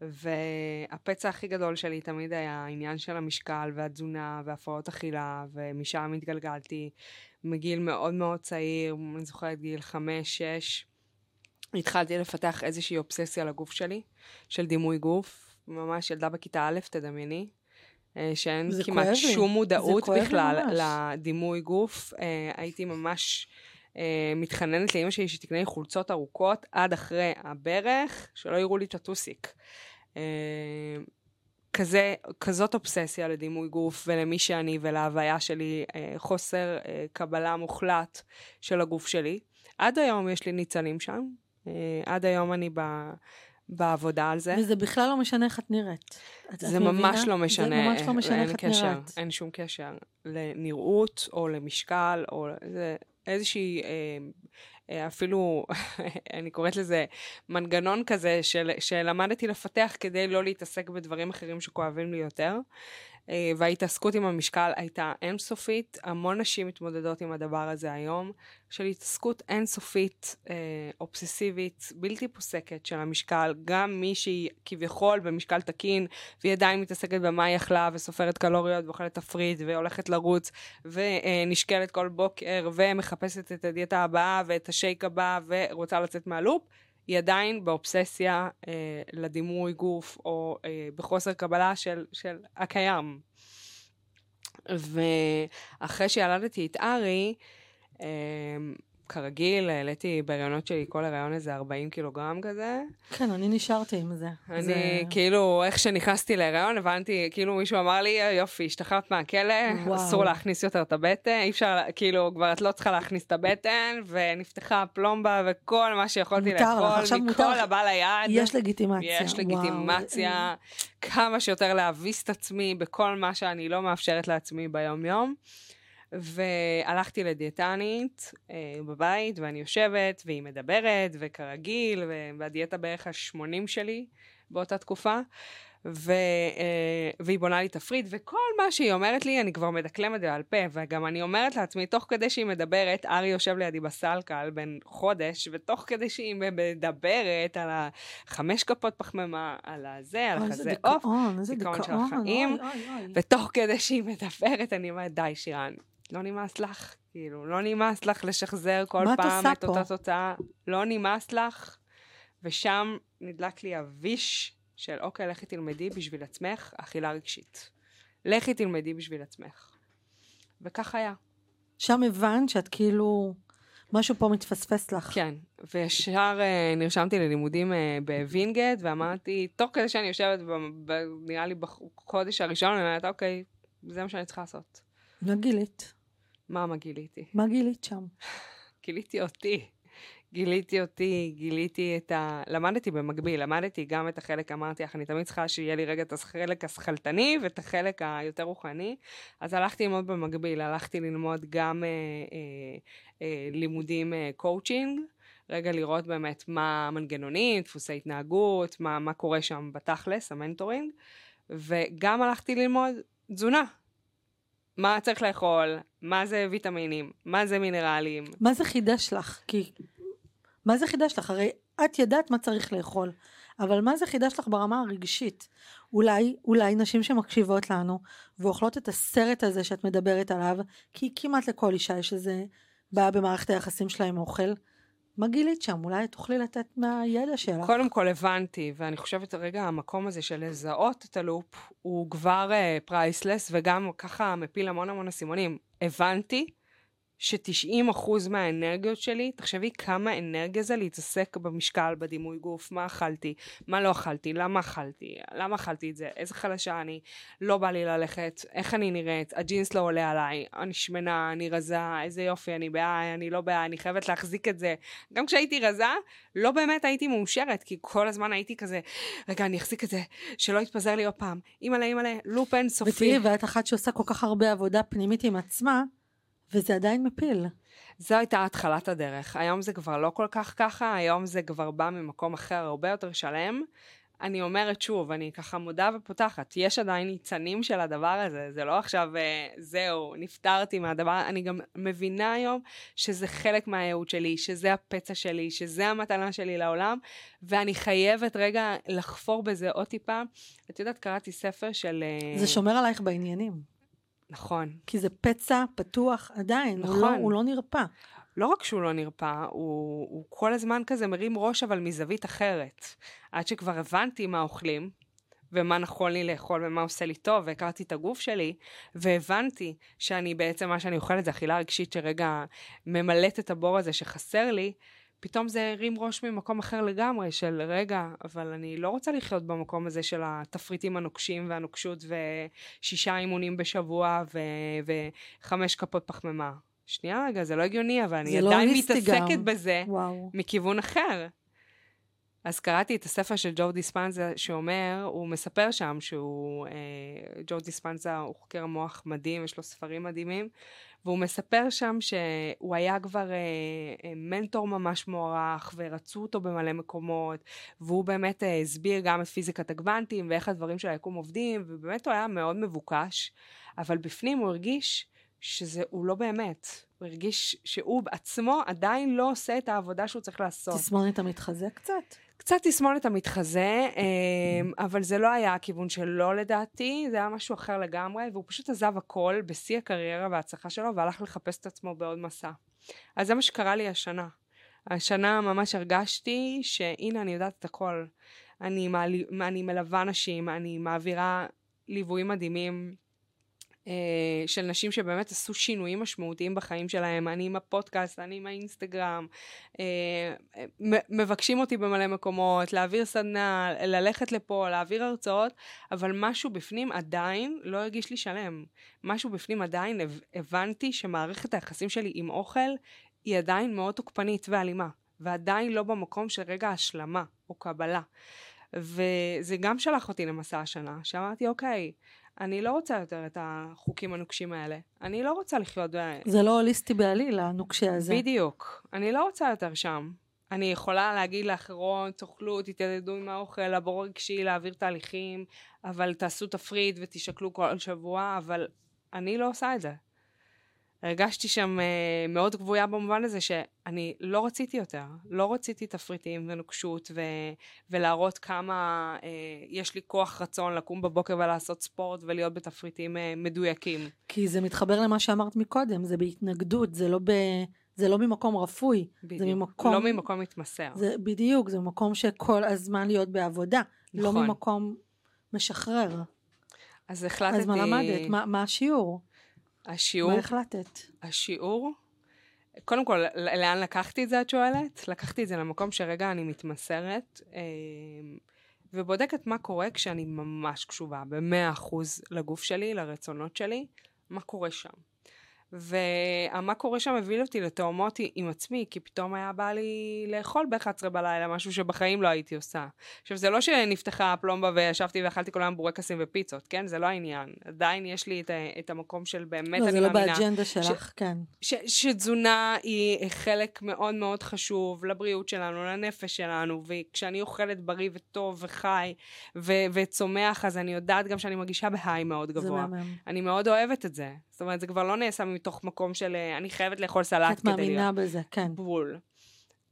והפצע הכי גדול שלי תמיד היה העניין של המשקל והתזונה והפרעות אכילה, ומשם התגלגלתי מגיל מאוד מאוד צעיר, אני זוכרת גיל חמש, שש. התחלתי לפתח איזושהי אובססיה לגוף שלי, של דימוי גוף, ממש ילדה בכיתה א', תדמייני. אה, שאין כמעט כואב לי. שום מודעות בכלל ממש. לדימוי גוף. אה, הייתי ממש אה, מתחננת לאמא שלי שתקנה לי חולצות ארוכות עד אחרי הברך, שלא יראו לי את הטוסיק. כזה, כזאת אובססיה לדימוי גוף ולמי שאני ולהוויה שלי, חוסר קבלה מוחלט של הגוף שלי. עד היום יש לי ניצנים שם, עד היום אני ב, בעבודה על זה. וזה בכלל לא משנה איך את נראית. את- זה את ממש מבינה? לא משנה, זה ממש לא משנה איך את קשר, נראית. אין שום קשר לנראות או למשקל או זה איזושהי, אה, אה, אפילו, אני קוראת לזה מנגנון כזה של, שלמדתי לפתח כדי לא להתעסק בדברים אחרים שכואבים לי יותר. אה, וההתעסקות עם המשקל הייתה אינסופית, המון נשים מתמודדות עם הדבר הזה היום, של התעסקות אינסופית, אה, אובססיבית, בלתי פוסקת של המשקל, גם מי שהיא כביכול במשקל תקין, והיא עדיין מתעסקת במה היא אכלה, וסופרת קלוריות, ואוכלת תפריט, והולכת לרוץ, ונשקלת כל בוקר, ומחפשת את הדיאטה הבאה, ואת השייק הבא, ורוצה לצאת מהלופ, היא עדיין באובססיה אה, לדימוי גוף, או אה, בחוסר קבלה של, של הקיים. ואחרי שילדתי את ארי, אה, כרגיל, העליתי בהריונות שלי כל הריון איזה 40 קילוגרם כזה. כן, אני נשארתי עם זה. אני זה- כאילו, איך שנכנסתי להיריון, הבנתי, כאילו מישהו אמר לי, יופי, השתחררת מהכלא, וואו. אסור להכניס יותר את הבטן, אי אפשר, כאילו, כבר את לא צריכה להכניס את הבטן, ונפתחה הפלומבה וכל מה שיכולתי לאכול, מכל. הבא ליד. יש לגיטימציה. יש וואו. לגיטימציה, כמה שיותר להביס את עצמי בכל מה שאני לא מאפשרת לעצמי ביום-יום. והלכתי לדיאטנית אה, בבית, ואני יושבת, והיא מדברת, וכרגיל, והדיאטה בערך ה-80 שלי באותה תקופה. ו, אה, והיא בונה לי תפריט, וכל מה שהיא אומרת לי, אני כבר מדקלמת בעל פה, וגם אני אומרת לעצמי, תוך כדי שהיא מדברת, ארי יושב לידי בסלקל בן חודש, ותוך כדי שהיא מדברת על החמש כפות פחמימה, על הזה, על החזה עוף, דיכאון, של. החיים. אוי, אוי, אוי. ותוך כדי שהיא מדברת, אני אומרת, די, שירן, לא נמאס לך? כאילו, לא נמאס לך לשחזר כל את פעם את פה? אותה תוצאה? לא נמאס לך? ושם נדלק לי איזה וויש של, אוקיי, לכי תלמדי בשביל עצמך אכילה רגשית. לכי תלמדי בשביל עצמך. וכך היה. שם הבנת שאת כאילו, משהו פה מתפספס לך. כן, וישר אה, נרשמתי ללימודים אה, בווינגייט, ואמרתי, תוך כדי שאני יושבת, ב, ב, נראה לי בחודש הראשון, אני אומרת, אוקיי, זה מה שאני צריכה לעשות. מה גילית? מה, מה גיליתי? מה גילית שם? גיליתי אותי. גיליתי אותי, גיליתי את ה... למדתי במקביל, למדתי גם את החלק, אמרתי לך, אני תמיד צריכה שיהיה לי רגע את החלק השכלתני ואת החלק היותר רוחני. אז הלכתי ללמוד במקביל, הלכתי ללמוד גם אה, אה, אה, לימודים אה, קואוצ'ינג. רגע לראות באמת מה המנגנונים, דפוסי התנהגות, מה, מה קורה שם בתכלס, ה mentoring, וגם הלכתי ללמוד תזונה. מה צריך לאכול, מה זה ויטמינים, מה זה מינרלים. מה זה חידש לך? כי... מה זה חידש לך? הרי את ידעת מה צריך לאכול, אבל מה זה חידש לך ברמה הרגשית? אולי, אולי נשים שמקשיבות לנו ואוכלות את הסרט הזה שאת מדברת עליו, כי כמעט לכל אישה יש איזה בעיה במערכת היחסים שלה עם אוכל. מה גילית שם? אולי תוכלי לתת מהידע שלך. קודם כל הבנתי, ואני חושבת רגע, המקום הזה של לזהות את ה loop, הוא כבר priceless, אה, וגם ככה מפיל המון המון אסימונים. הבנתי ש-90% מהאנרגיות שלי, תחשבי כמה אנרגיה זה להתעסק במשקל, בדימוי גוף, מה אכלתי, מה לא אכלתי, למה אכלתי, למה אכלתי את זה, איזה חלשה אני, לא בא לי ללכת, איך אני נראית, הג'ינס לא עולה עליי, אני שמנה, אני רזה, איזה יופי, אני בעיה, אני לא בעיה, אני חייבת להחזיק את זה. גם כשהייתי רזה, לא באמת הייתי מאושרת, כי כל הזמן הייתי כזה, רגע, אני אחזיק את זה, שלא יתפזר לי עוד פעם. אימא'לה, אימא'לה, לופ אינסופי. ותראי, ואת אחת שעושה כל כך הרבה עבודה פנימית עם עצמה, וזה עדיין מפיל. זו הייתה התחלת הדרך. היום זה כבר לא כל כך ככה, היום זה כבר בא ממקום אחר הרבה יותר שלם. אני אומרת שוב, אני ככה מודה ופותחת, יש עדיין ניצנים של הדבר הזה, זה לא עכשיו, אה, זהו, נפטרתי מהדבר, אני גם מבינה היום שזה חלק מהייעוד שלי, שזה הפצע שלי, שזה המתנה שלי לעולם, ואני חייבת רגע לחפור בזה עוד טיפה. את יודעת, קראתי ספר של... אה, זה שומר עלייך בעניינים. נכון. כי זה פצע פתוח עדיין, נכון. הוא, לא, הוא לא נרפא. לא רק שהוא לא נרפא, הוא, הוא כל הזמן כזה מרים ראש, אבל מזווית אחרת. עד שכבר הבנתי מה אוכלים, ומה נכון לי לאכול ומה עושה לי טוב, והכרתי את הגוף שלי, והבנתי שאני בעצם, מה שאני אוכלת זה אכילה רגשית שרגע ממלאת את הבור הזה שחסר לי, פתאום זה הרים ראש ממקום אחר לגמרי, של רגע, אבל אני לא רוצה לחיות במקום הזה של התפריטים הנוקשים והנוקשות ושישה אימונים בשבוע ו... וחמש כפות פחמימה. שנייה רגע, זה לא הגיוני, אבל אני לא עדיין מתעסקת גם. בזה וואו. מכיוון אחר. אז קראתי את הספר של ג'ו דיספנזה שאומר, הוא מספר שם שהוא, אה, ג'ו דיספנזה הוא חוקר מוח מדהים, יש לו ספרים מדהימים, והוא מספר שם שהוא היה כבר אה, אה, מנטור ממש מוערך, ורצו אותו במלא מקומות, והוא באמת אה, הסביר גם את פיזיקת הגוונטים, ואיך הדברים של היקום עובדים, ובאמת הוא היה מאוד מבוקש, אבל בפנים הוא הרגיש שזה, הוא לא באמת. הוא הרגיש שהוא בעצמו עדיין לא עושה את העבודה שהוא צריך לעשות. תסמונת המתחזה קצת? קצת תסמונת המתחזה, אמ, אבל זה לא היה הכיוון שלו לדעתי, זה היה משהו אחר לגמרי, והוא פשוט עזב הכל בשיא הקריירה וההצלחה שלו, והלך לחפש את עצמו בעוד מסע. אז זה מה שקרה לי השנה. השנה ממש הרגשתי שהנה אני יודעת את הכל. אני, מעל... אני מלווה נשים, אני מעבירה ליוויים מדהימים של נשים שבאמת עשו שינויים משמעותיים בחיים שלהם, אני עם הפודקאסט, אני עם האינסטגרם, אה, מבקשים אותי במלא מקומות, להעביר סדנה, ללכת לפה, להעביר הרצאות, אבל משהו בפנים עדיין לא הרגיש לי שלם. משהו בפנים עדיין הבנתי שמערכת היחסים שלי עם אוכל היא עדיין מאוד תוקפנית ואלימה, ועדיין לא במקום של רגע השלמה או קבלה. וזה גם שלח אותי למסע השנה, שאמרתי, אוקיי, אני לא רוצה יותר את החוקים הנוקשים האלה. אני לא רוצה לחיות... זה לא הוליסטי בעליל, הנוקשה הזה. בדיוק. אני לא רוצה יותר שם. אני יכולה להגיד לאחרות, תאכלו, תתיידדו עם האוכל, לבור רגשי, להעביר תהליכים, אבל תעשו תפריט ותשקלו כל שבוע, אבל אני לא עושה את זה. הרגשתי שם uh, מאוד גבויה במובן הזה שאני לא רציתי יותר, לא רציתי תפריטים ונוקשות ו- ולהראות כמה uh, יש לי כוח רצון לקום בבוקר ולעשות ספורט ולהיות בתפריטים uh, מדויקים. כי זה מתחבר למה שאמרת מקודם, זה בהתנגדות, זה לא, ב... זה לא ממקום רפוי, בדיוק. זה ממקום... לא ממקום מתמסר. זה, בדיוק, זה ממקום שכל הזמן להיות בעבודה, לא נכון. לא ממקום משחרר. אז החלטתי... אז מה למדת? מה, מה השיעור? השיעור... מה החלטת? השיעור... קודם כל, לאן לקחתי את זה, את שואלת? לקחתי את זה למקום שרגע אני מתמסרת, אה, ובודקת מה קורה כשאני ממש קשובה, במאה אחוז לגוף שלי, לרצונות שלי, מה קורה שם. ומה קורה שם הביא אותי לתאומות עם עצמי, כי פתאום היה בא לי לאכול ב-11 בלילה, משהו שבחיים לא הייתי עושה. עכשיו, זה לא שנפתחה הפלומבה וישבתי ואכלתי כל היום בורקסים ופיצות, כן? זה לא העניין. עדיין יש לי את, את המקום של באמת, לא, אני זה לא מאמינה. באג'נדה שלך, כן. ש, שתזונה היא חלק מאוד מאוד חשוב לבריאות שלנו, לנפש שלנו, וכשאני אוכלת בריא וטוב וחי ו, וצומח, אז אני יודעת גם שאני מרגישה בהיי מאוד זה גבוה. מהמם. אני מאוד אוהבת את זה. זאת אומרת, זה כבר לא נעשה מתוך מקום של אה, אני חייבת לאכול סלט את כדי מאמינה להיות בזה, כן. בול.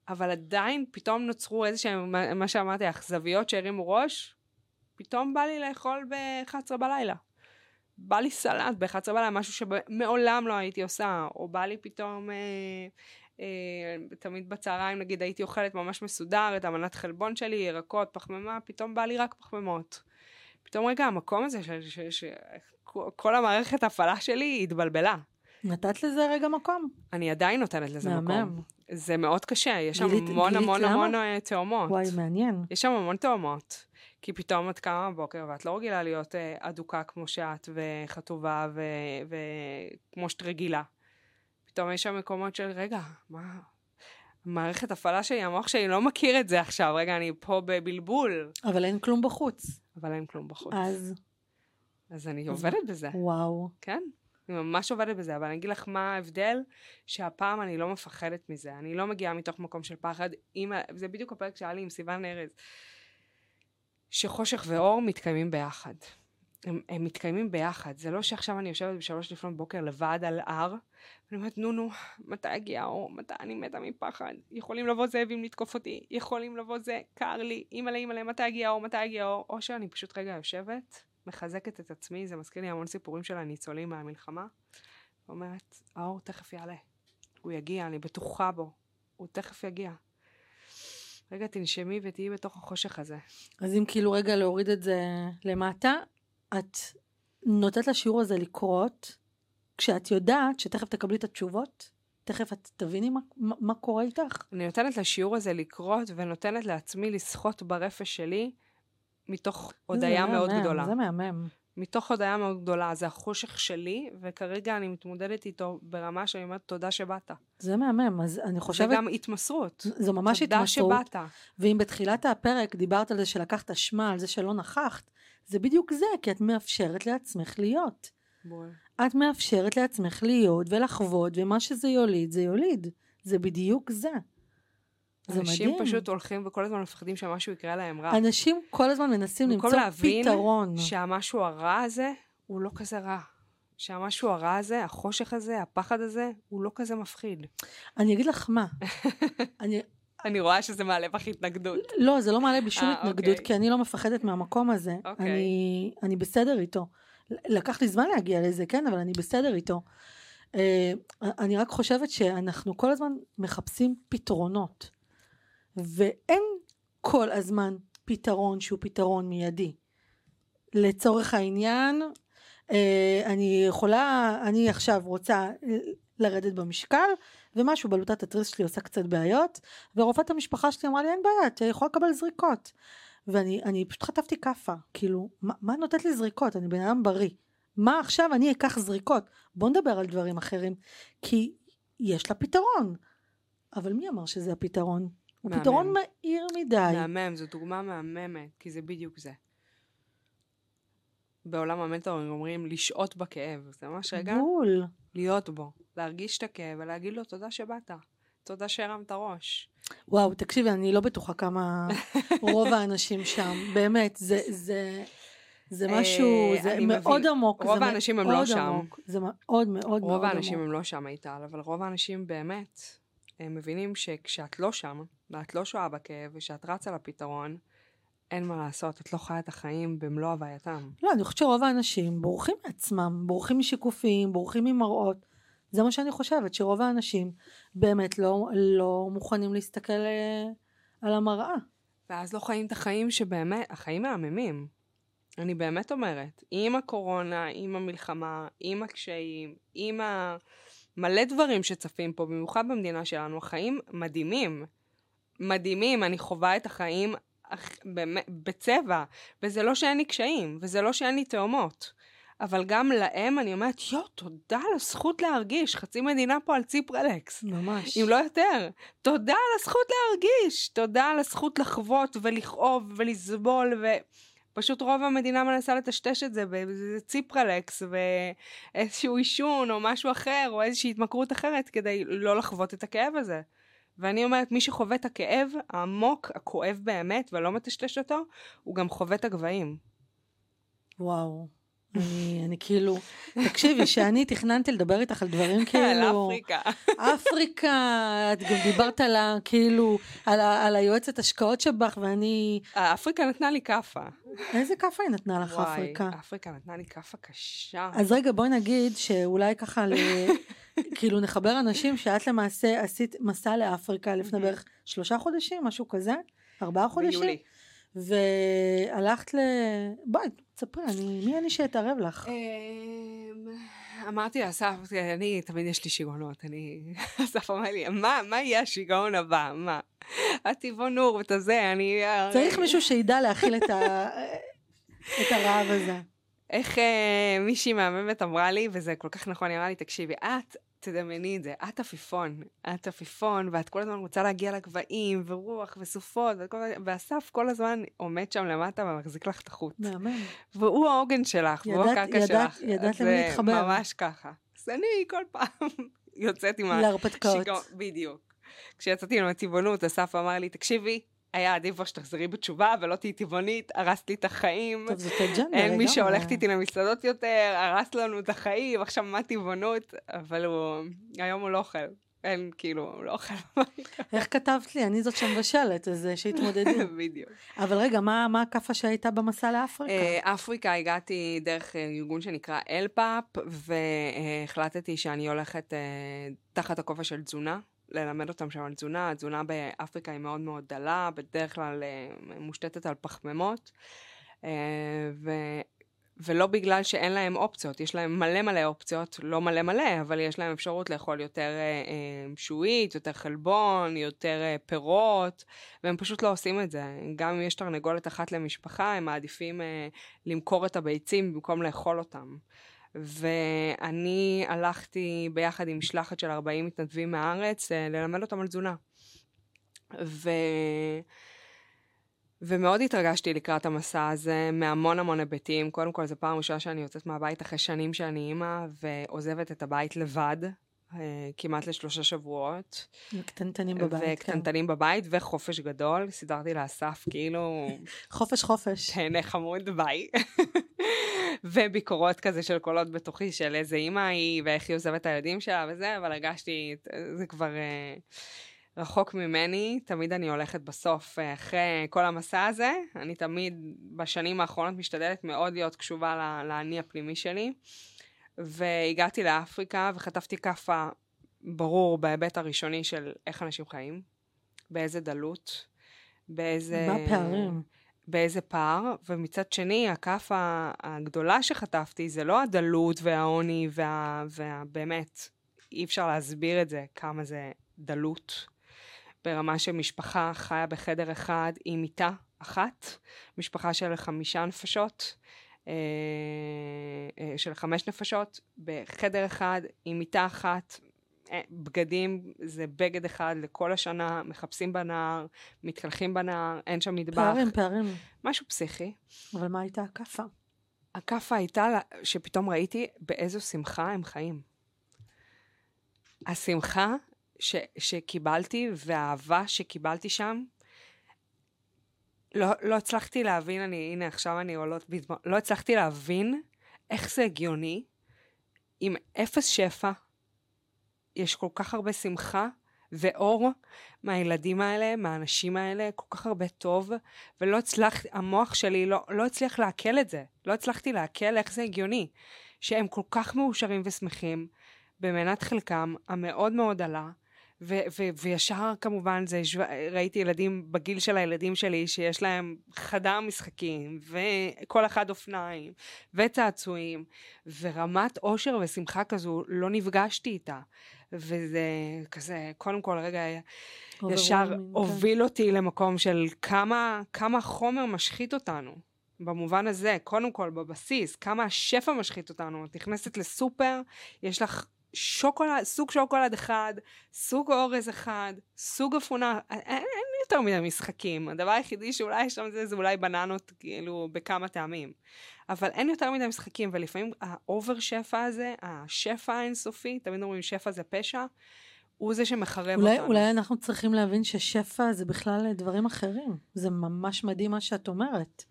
אבל עדיין פתאום נוצרו איזה שהם, מה- מה שאמרתי לך, זוויות שהרימו ראש, פתאום בא לי לאכול ב-11 בלילה. בא לי סלט ב-11 בלילה, משהו שמעולם לא הייתי עושה, או בא לי פתאום, אה, אה, תמיד בצהריים נגיד הייתי אוכלת ממש מסודר, את המנת חלבון שלי, ירקות, פחמימה, פתאום בא לי רק פחמימות. פתאום רגע, המקום הזה, ש- ש- ש- כל המערכת הפעלה שלי התבלבלה. נתת לזה רגע מקום? אני עדיין נותנת לזה מקום. מהמם. זה מאוד קשה, יש שם גילית- המון גילית המון למה? המון אה, תאומות. וואי, מעניין. יש שם המון תאומות. כי פתאום את קמה בבוקר ואת לא רגילה להיות אה, אדוקה כמו שאת וחטובה ו- וכמו שאת רגילה. פתאום יש שם מקומות של רגע, מה... מערכת הפעלה שלי, המוח שלי לא מכיר את זה עכשיו, רגע, אני פה בבלבול, אבל אין כלום בחוץ. אבל אין כלום בחוץ. אז, אז אני עובדת בזה. וואו. כן, אני ממש עובדת בזה, אבל אני אגיד לך מה ההבדל, שהפעם אני לא מפחדת מזה, אני לא מגיעה מתוך מקום של פחד, אם, זה בדיוק הפרק שהיה לי עם סיוון ארז, שחושך ואור מתקיימים ביחד. הם, הם מתקיימים ביחד, זה לא שעכשיו אני יושבת בשלוש לפנות בוקר לבד על הר, ואני אומרת, נו נו, מתי יגיע האור? מתי אני מתה מפחד? יכולים לבוא זאבים לתקוף אותי, יכולים לבוא זה, קר לי, אימא'לה אימא'לה, מתי יגיע האור? מתי יגיע האור? או שאני פשוט רגע יושבת, מחזקת את עצמי, זה מזכיר לי המון סיפורים של הניצולים מהמלחמה. אומרת, האור תכף יעלה. הוא יגיע, אני בטוחה בו. הוא תכף יגיע. רגע, תנשמי ותהיי בתוך החושך הזה. אז אם כאילו רגע להוריד את זה למטה, את נותנת לשיעור הזה לקרות, כשאת יודעת שתכף תקבלי את התשובות, תכף את תביני מה, מה, מה קורה איתך. אני נותנת לשיעור הזה לקרות, ונותנת לעצמי לשחות ברפש שלי מתוך הודיה זה מאוד מהמם, גדולה. זה מהמם. מתוך הודיה מאוד גדולה. זה החושך שלי, וכרגע אני מתמודדת איתו ברמה שאני אומרת, תודה שבאת. זה מהמם, אז אני זה חושבת, גם התמסרות. זו ממש תודה התמסרות. שבאת. ואם בתחילת הפרק דיברת על זה שלקחת אשמה, על זה שלא נכחת, זה בדיוק זה, כי את מאפשרת לעצמך להיות. בול. את מאפשרת לעצמך להיות ולחוות, ומה שזה יוליד, זה יוליד. זה בדיוק זה. זה אנשים מדהים. פשוט הולכים וכל הזמן מפחדים שמשהו יקרה להם רע. אנשים כל הזמן מנסים במקום למצוא להבין פתרון. שהמשהו הרע הזה הוא לא כזה רע. שהמשהו הרע הזה, החושך הזה, הפחד הזה, הוא לא כזה מפחיד. אני אגיד לך מה, אני, אני רואה שזה מעלה בך התנגדות. לא, זה לא מעלה בי שום אה, התנגדות, אוקיי. כי אני לא מפחדת מהמקום הזה. אוקיי. אני, אני בסדר איתו. לקח לי זמן להגיע לזה, כן, אבל אני בסדר איתו. אה, אני רק חושבת שאנחנו כל הזמן מחפשים פתרונות, ואין כל הזמן פתרון שהוא פתרון מיידי. לצורך העניין, אה, אני יכולה, אני עכשיו רוצה לרדת במשקל, ומשהו בלוטת התריס שלי עושה קצת בעיות, ורופאת המשפחה שלי אמרה לי, אין בעיה, את יכולה לקבל זריקות. ואני אני פשוט חטפתי כאפה, כאילו, מה, מה נותנת לי זריקות? אני בן אדם בריא. מה עכשיו אני אקח זריקות? בוא נדבר על דברים אחרים, כי יש לה פתרון. אבל מי אמר שזה הפתרון? הוא מהמם. פתרון מהיר מדי. מהמם, זו דוגמה מהממת, כי זה בדיוק זה. בעולם המנטורים אומרים לשהות בכאב. זה ממש רגע בול. להיות בו, להרגיש את הכאב ולהגיד לו תודה שבאת. תודה שהרמת ראש. וואו, תקשיבי, אני לא בטוחה כמה רוב האנשים שם. באמת, זה, זה, זה אה, משהו, זה אני מאוד מבין. עמוק. רוב זה האנשים הם לא מאוד שם. עמוק. זה מאוד מאוד מאוד עמוק. רוב האנשים הם לא שם איתל, אבל רוב האנשים באמת, מבינים שכשאת לא שם, ואת לא שוהה בכאב, ושאת רצה לפתרון, אין מה לעשות, את לא חיה את החיים במלוא הווייתם. לא, אני חושבת שרוב האנשים בורחים מעצמם, בורחים משיקופים, בורחים ממראות. זה מה שאני חושבת, שרוב האנשים באמת לא, לא מוכנים להסתכל אה, על המראה. ואז לא חיים את החיים שבאמת, החיים מהממים. אני באמת אומרת, עם הקורונה, עם המלחמה, עם הקשיים, עם ה... מלא דברים שצפים פה, במיוחד במדינה שלנו, החיים מדהימים. מדהימים, אני חווה את החיים בצבע, וזה לא שאין לי קשיים, וזה לא שאין לי תאומות. אבל גם להם אני אומרת, יואו, תודה על הזכות להרגיש, חצי מדינה פה על ציפרלקס. ממש. אם לא יותר. תודה על הזכות להרגיש, תודה על הזכות לחוות ולכאוב ולסבול, ופשוט רוב המדינה מנסה לטשטש את זה באיזה ציפרלקס ואיזשהו עישון או משהו אחר, או איזושהי התמכרות אחרת, כדי לא לחוות את הכאב הזה. ואני אומרת, מי שחווה את הכאב העמוק, הכואב באמת, ולא מטשטש אותו, הוא גם חווה את הגבהים. וואו. אני, אני כאילו, תקשיבי, שאני תכננתי לדבר איתך על דברים כאילו... על אפריקה. אפריקה, את גם דיברת על ה... כאילו, על, ה, על היועצת השקעות שבך, ואני... אפריקה נתנה לי כאפה. איזה כאפה היא נתנה לך, וואי, אפריקה? אפריקה נתנה לי כאפה קשה. אז רגע, בואי נגיד שאולי ככה, ל... כאילו נחבר אנשים שאת למעשה עשית מסע לאפריקה לפני. בערך שלושה חודשים, משהו כזה? ארבעה חודשים? ביולי. והלכת ל... בואי, תספרי, אני... מי אני שאתערב לך? אמ, אמרתי לאסף, אני, תמיד יש לי שיגעונות, אני, אסף אמר לי, מה, מה יהיה השיגעון הבא? מה? את הזה, אני... צריך מישהו שידע להכיל את, ה... את הרעב הזה. איך אה, מישהי מהממת אמרה לי, וזה כל כך נכון, היא אמרה לי, תקשיבי, את, תדמייני את זה, את עפיפון, את עפיפון, ואת כל הזמן רוצה להגיע לגבהים, ורוח, וסופות, וכל... ואסף כל הזמן עומד שם למטה ומחזיק לך את החוט. מהמם. והוא העוגן שלך, והוא ידעת- הקרקע ידעת- שלך. ידעת למי זה להתחבר. ממש ככה. אז אני כל פעם יוצאת עם להרפתקאות. השיגעון, בדיוק. כשיצאתי עם הטבעונות, אסף אמר לי, תקשיבי, היה עדיף כבר שתחזרי בתשובה ולא תהיי טבעונית, הרסת לי את החיים. טוב, זאת אג'נדה אין מי לגמרי. שהולכת איתי למסעדות יותר, הרס לנו את החיים, עכשיו מה טבעונות? אבל הוא, היום הוא לא אוכל. אין, כאילו, הוא לא אוכל. איך כתבת לי? אני זאת שמבשלת, אז אה, שיתמודדו. בדיוק. אבל רגע, מה הכאפה שהייתה במסע לאפריקה? אה, אפריקה הגעתי דרך אה, ארגון שנקרא אלפאפ, והחלטתי שאני הולכת אה, תחת הכובע של תזונה, ללמד אותם שם על תזונה. התזונה באפריקה היא מאוד מאוד דלה, בדרך כלל אה, מושתתת על פחמימות, אה, ו... ולא בגלל שאין להם אופציות, יש להם מלא מלא אופציות, לא מלא מלא, אבל יש להם אפשרות לאכול יותר אה, שועית, יותר חלבון, יותר פירות, והם פשוט לא עושים את זה. גם אם יש תרנגולת אחת למשפחה, הם מעדיפים למכור את הביצים במקום לאכול אותם. ואני הלכתי ביחד עם משלחת של 40 מתנדבים מהארץ אה, ללמד אותם על תזונה. ו... ומאוד התרגשתי לקראת המסע הזה מהמון המון היבטים. קודם כל, זו פעם ראשונה שאני יוצאת מהבית אחרי שנים שאני אימא ועוזבת את הבית לבד, כמעט לשלושה שבועות. קטנטנים בבית, כן. וקטנטנים בבית וחופש גדול. סידרתי לאסף כאילו חופש חופש. תהנה חמוד, ביי. וביקורות כזה של קולות בתוכי של איזה אימא היא ואיך היא עוזבת את הילדים שלה וזה, אבל הרגשתי, זה כבר אה, רחוק ממני. תמיד אני הולכת בסוף, אה, אחרי כל המסע הזה, אני תמיד בשנים האחרונות משתדלת מאוד להיות קשובה לאני הפנימי שלי. והגעתי לאפריקה וחטפתי כאפה ברור בהיבט הראשוני של איך אנשים חיים, באיזה דלות, באיזה... מה הפערים? באיזה פער, ומצד שני, הכאפה הגדולה שחטפתי זה לא הדלות והעוני וה... והבאמת, אי אפשר להסביר את זה, כמה זה דלות. ברמה שמשפחה חיה בחדר אחד עם מיטה אחת, משפחה של חמישה נפשות, של חמש נפשות, בחדר אחד עם מיטה אחת, אה, בגדים זה בגד אחד לכל השנה, מחפשים בנהר, מתקלחים בנהר, אין שם מטבח. פערים, פערים. משהו פסיכי. אבל מה הייתה הכאפה? הכאפה הייתה לה- שפתאום ראיתי באיזו שמחה הם חיים. השמחה ש, שקיבלתי והאהבה שקיבלתי שם, לא, לא הצלחתי להבין, אני, הנה עכשיו אני עולות בדמעות, לא הצלחתי להבין איך זה הגיוני עם אפס שפע, יש כל כך הרבה שמחה ואור מהילדים האלה, מהאנשים האלה, כל כך הרבה טוב, ולא הצלחתי, המוח שלי לא, לא הצליח לעכל את זה. לא הצלחתי לעכל איך זה הגיוני. שהם כל כך מאושרים ושמחים במנת חלקם המאוד מאוד דלה, ו- ו- וישר כמובן זה, השו- ראיתי ילדים בגיל של הילדים שלי שיש להם חדר משחקים, וכל אחד אופניים, וצעצועים, ורמת אושר ושמחה כזו לא נפגשתי איתה. וזה כזה, קודם כל רגע ישר כן. הוביל אותי למקום של כמה, כמה חומר משחית אותנו. במובן הזה, קודם כל, בבסיס, כמה השפע משחית אותנו. את נכנסת לסופר, יש לך שוקולד, סוג שוקולד אחד, סוג אורז אחד, סוג אפונה, אין, אין יותר מדי משחקים. הדבר היחידי שאולי יש שם זה, זה אולי בננות, כאילו, בכמה טעמים. אבל אין יותר מדי משחקים, ולפעמים ה over שפע הזה, השפע האינסופי, תמיד אומרים שפע זה פשע, הוא זה שמחרב אולי, אותנו. אולי אנחנו צריכים להבין ששפע זה בכלל דברים אחרים. זה ממש מדהים מה שאת אומרת.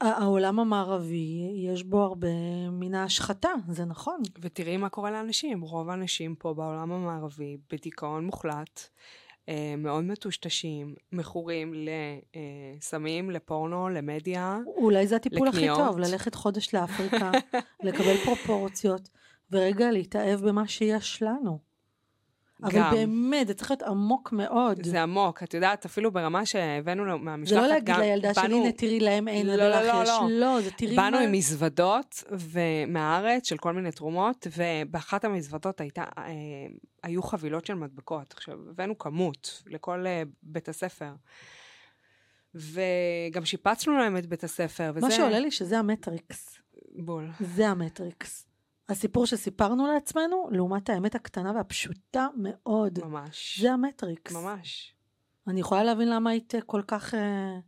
העולם המערבי, יש בו הרבה מן ההשחתה, זה נכון. ותראי מה קורה לאנשים. רוב האנשים פה בעולם המערבי בדיכאון מוחלט, אה, מאוד מטושטשים, מכורים לסמים, לפורנו, למדיה. אולי זה הטיפול הכי לקניות. טוב, ללכת חודש לאפריקה, לקבל פרופורציות, ורגע להתאהב במה שיש לנו. אבל גם. באמת, זה צריך להיות עמוק מאוד. זה עמוק, את יודעת, אפילו ברמה שהבאנו לו זה מהמשלחת, לא להגיד גם לילדה שלי, באנו- הנה תראי להם אין, לא, לא, לא, יש. לא. לא, זה תראי באנו מה... עם מזוודות מהארץ של כל מיני תרומות, ובאחת המזוודות הייתה, אה, היו חבילות של מדבקות. עכשיו, הבאנו כמות לכל אה, בית הספר. וגם שיפצנו להם את בית הספר, וזה... מה שעולה לי שזה המטריקס. בול. זה המטריקס. הסיפור שסיפרנו לעצמנו, לעומת האמת הקטנה והפשוטה מאוד. ממש. זה המטריקס. ממש. אני יכולה להבין למה היית כל כך אה,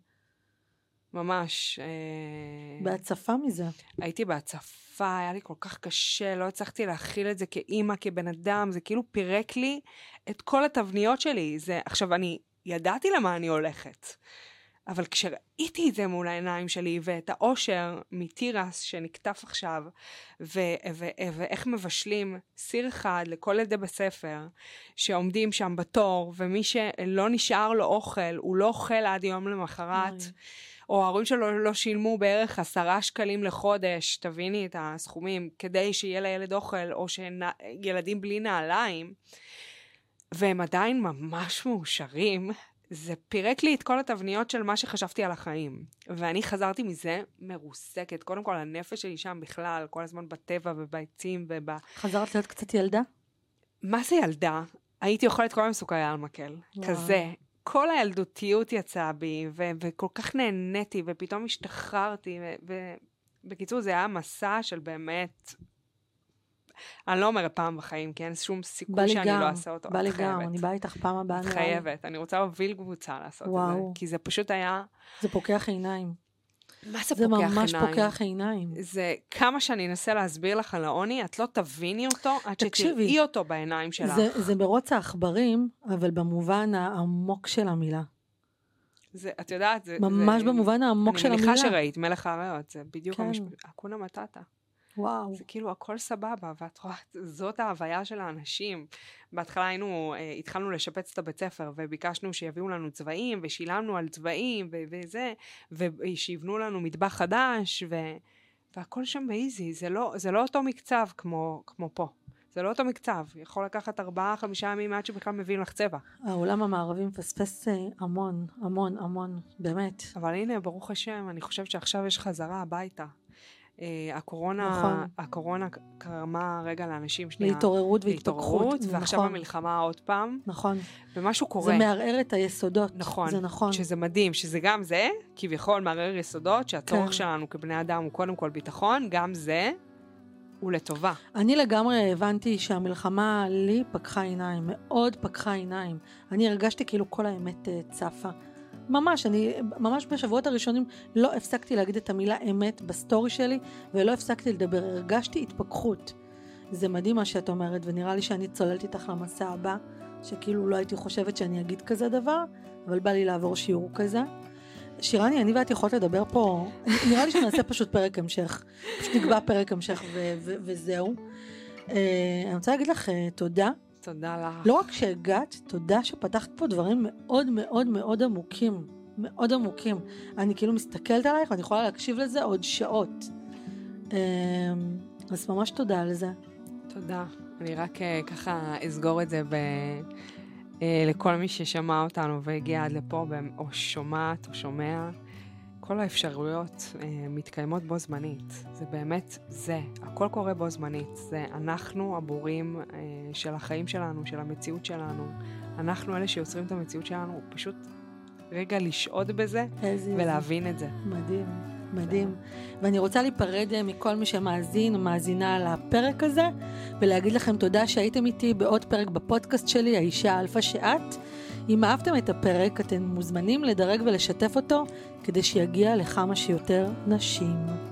ממש. אה, בהצפה מזה. הייתי בהצפה, היה לי כל כך קשה, לא הצלחתי להכיל את זה כאימא, כבן אדם, זה כאילו פירק לי את כל התבניות שלי. זה, עכשיו, אני ידעתי למה אני הולכת, אבל כשראיתי את זה מול העיניים שלי, ואת האושר מתירס שנקטף עכשיו, ו- ו- ואיך מבשלים סיר אחד לכל ילדי בספר, שעומדים שם בתור, ומי שלא נשאר לו אוכל, הוא לא אוכל עד יום למחרת. אוי. או ההורים שלו לא שילמו בערך עשרה שקלים לחודש, תביני את הסכומים, כדי שיהיה לילד אוכל, או שילדים בלי נעליים, והם עדיין ממש מאושרים, זה פירק לי את כל התבניות של מה שחשבתי על החיים. ואני חזרתי מזה מרוסקת. קודם כל, הנפש שלי שם בכלל, כל הזמן בטבע ובעצים וב... חזרת להיות קצת ילדה? מה זה ילדה? הייתי אוכלת כל היום סוכריה על מקל. וואו. כזה. כל הילדותיות יצאה בי, ו- וכל כך נהניתי, ופתאום השתחררתי, ובקיצור, זה היה מסע של באמת... אני לא אומרת פעם בחיים, כי אין שום סיכוי שאני גם, לא אעשה אותו. בא את לי גם. אני באה איתך פעם הבאה. את. חייבת. אני רוצה להוביל קבוצה לעשות את וואו. זה. כי זה פשוט היה... זה פוקח עיניים. מה זה, זה פוקח ממש עיניים? פוקח עיניים. זה כמה שאני אנסה להסביר לך על העוני, את לא תביני אותו עד שתראי אותו בעיניים שלך. זה, זה מרוץ העכברים, אבל במובן העמוק של המילה. זה, את יודעת, זה... ממש זה, במובן העמוק של אני המילה. מניחה שראית מלך האריות, זה בדיוק כן. המשפט, אקונה מטאטה. וואו. זה כאילו הכל סבבה, ואת רואה, זאת ההוויה של האנשים. בהתחלה היינו, אה, התחלנו לשפץ את הבית ספר, וביקשנו שיביאו לנו צבעים, ושילמנו על צבעים, ו- וזה, ושיבנו לנו מטבח חדש, ו... והכל שם באיזי, זה לא, זה לא אותו מקצב כמו, כמו פה. זה לא אותו מקצב, יכול לקחת ארבעה, חמישה ימים עד שבכלל מביאים לך צבע. העולם המערבי מפספס אה, המון, המון, המון, באמת. אבל הנה, ברוך השם, אני חושבת שעכשיו יש חזרה הביתה. Uh, הקורונה, נכון. הקורונה גרמה רגע לאנשים שנייה להתעוררות והתפכחות. להתעוררות, ועכשיו נכון, המלחמה עוד פעם, נכון. ומשהו קורה. זה מערער את היסודות. נכון. זה נכון. שזה מדהים, שזה גם זה, כביכול מערער יסודות, שהצורך כן. שלנו כבני אדם הוא קודם כל ביטחון, גם זה הוא לטובה. אני לגמרי הבנתי שהמלחמה לי פקחה עיניים, מאוד פקחה עיניים. אני הרגשתי כאילו כל האמת אה, צפה. ממש, אני ממש בשבועות הראשונים לא הפסקתי להגיד את המילה אמת בסטורי שלי, ולא הפסקתי לדבר, הרגשתי התפכחות. זה מדהים מה שאת אומרת, ונראה לי שאני צוללת איתך למסע הבא, שכאילו לא הייתי חושבת שאני אגיד כזה דבר, אבל בא לי לעבור שיעור כזה. שירני, אני ואת יכולות לדבר פה, נראה לי שנעשה פשוט פרק המשך. פשוט נקבע פרק המשך וזהו. אה, אני רוצה להגיד לך אה, תודה. תודה לך. לא רק שהגעת, תודה שפתחת פה דברים מאוד מאוד מאוד עמוקים. מאוד עמוקים. אני כאילו מסתכלת עלייך ואני יכולה להקשיב לזה עוד שעות. אה, אז ממש תודה על זה. תודה. אני רק אה, ככה אסגור את זה ב... אה, לכל מי ששמע אותנו והגיע עד לפה, או שומעת או שומע. כל האפשרויות אה, מתקיימות בו זמנית. זה באמת זה. הכל קורה בו זמנית. זה אנחנו הבורים אה, של החיים שלנו, של המציאות שלנו. אנחנו אלה שיוצרים את המציאות שלנו. פשוט רגע לשהות בזה ולהבין את זה. מדהים, מדהים. ואני רוצה להיפרד אה, מכל מי שמאזין או מאזינה לפרק הזה, ולהגיד לכם תודה שהייתם איתי בעוד פרק בפודקאסט שלי, האישה האלפא שאת. אם אהבתם את הפרק, אתם מוזמנים לדרג ולשתף אותו, כדי שיגיע לכמה שיותר נשים.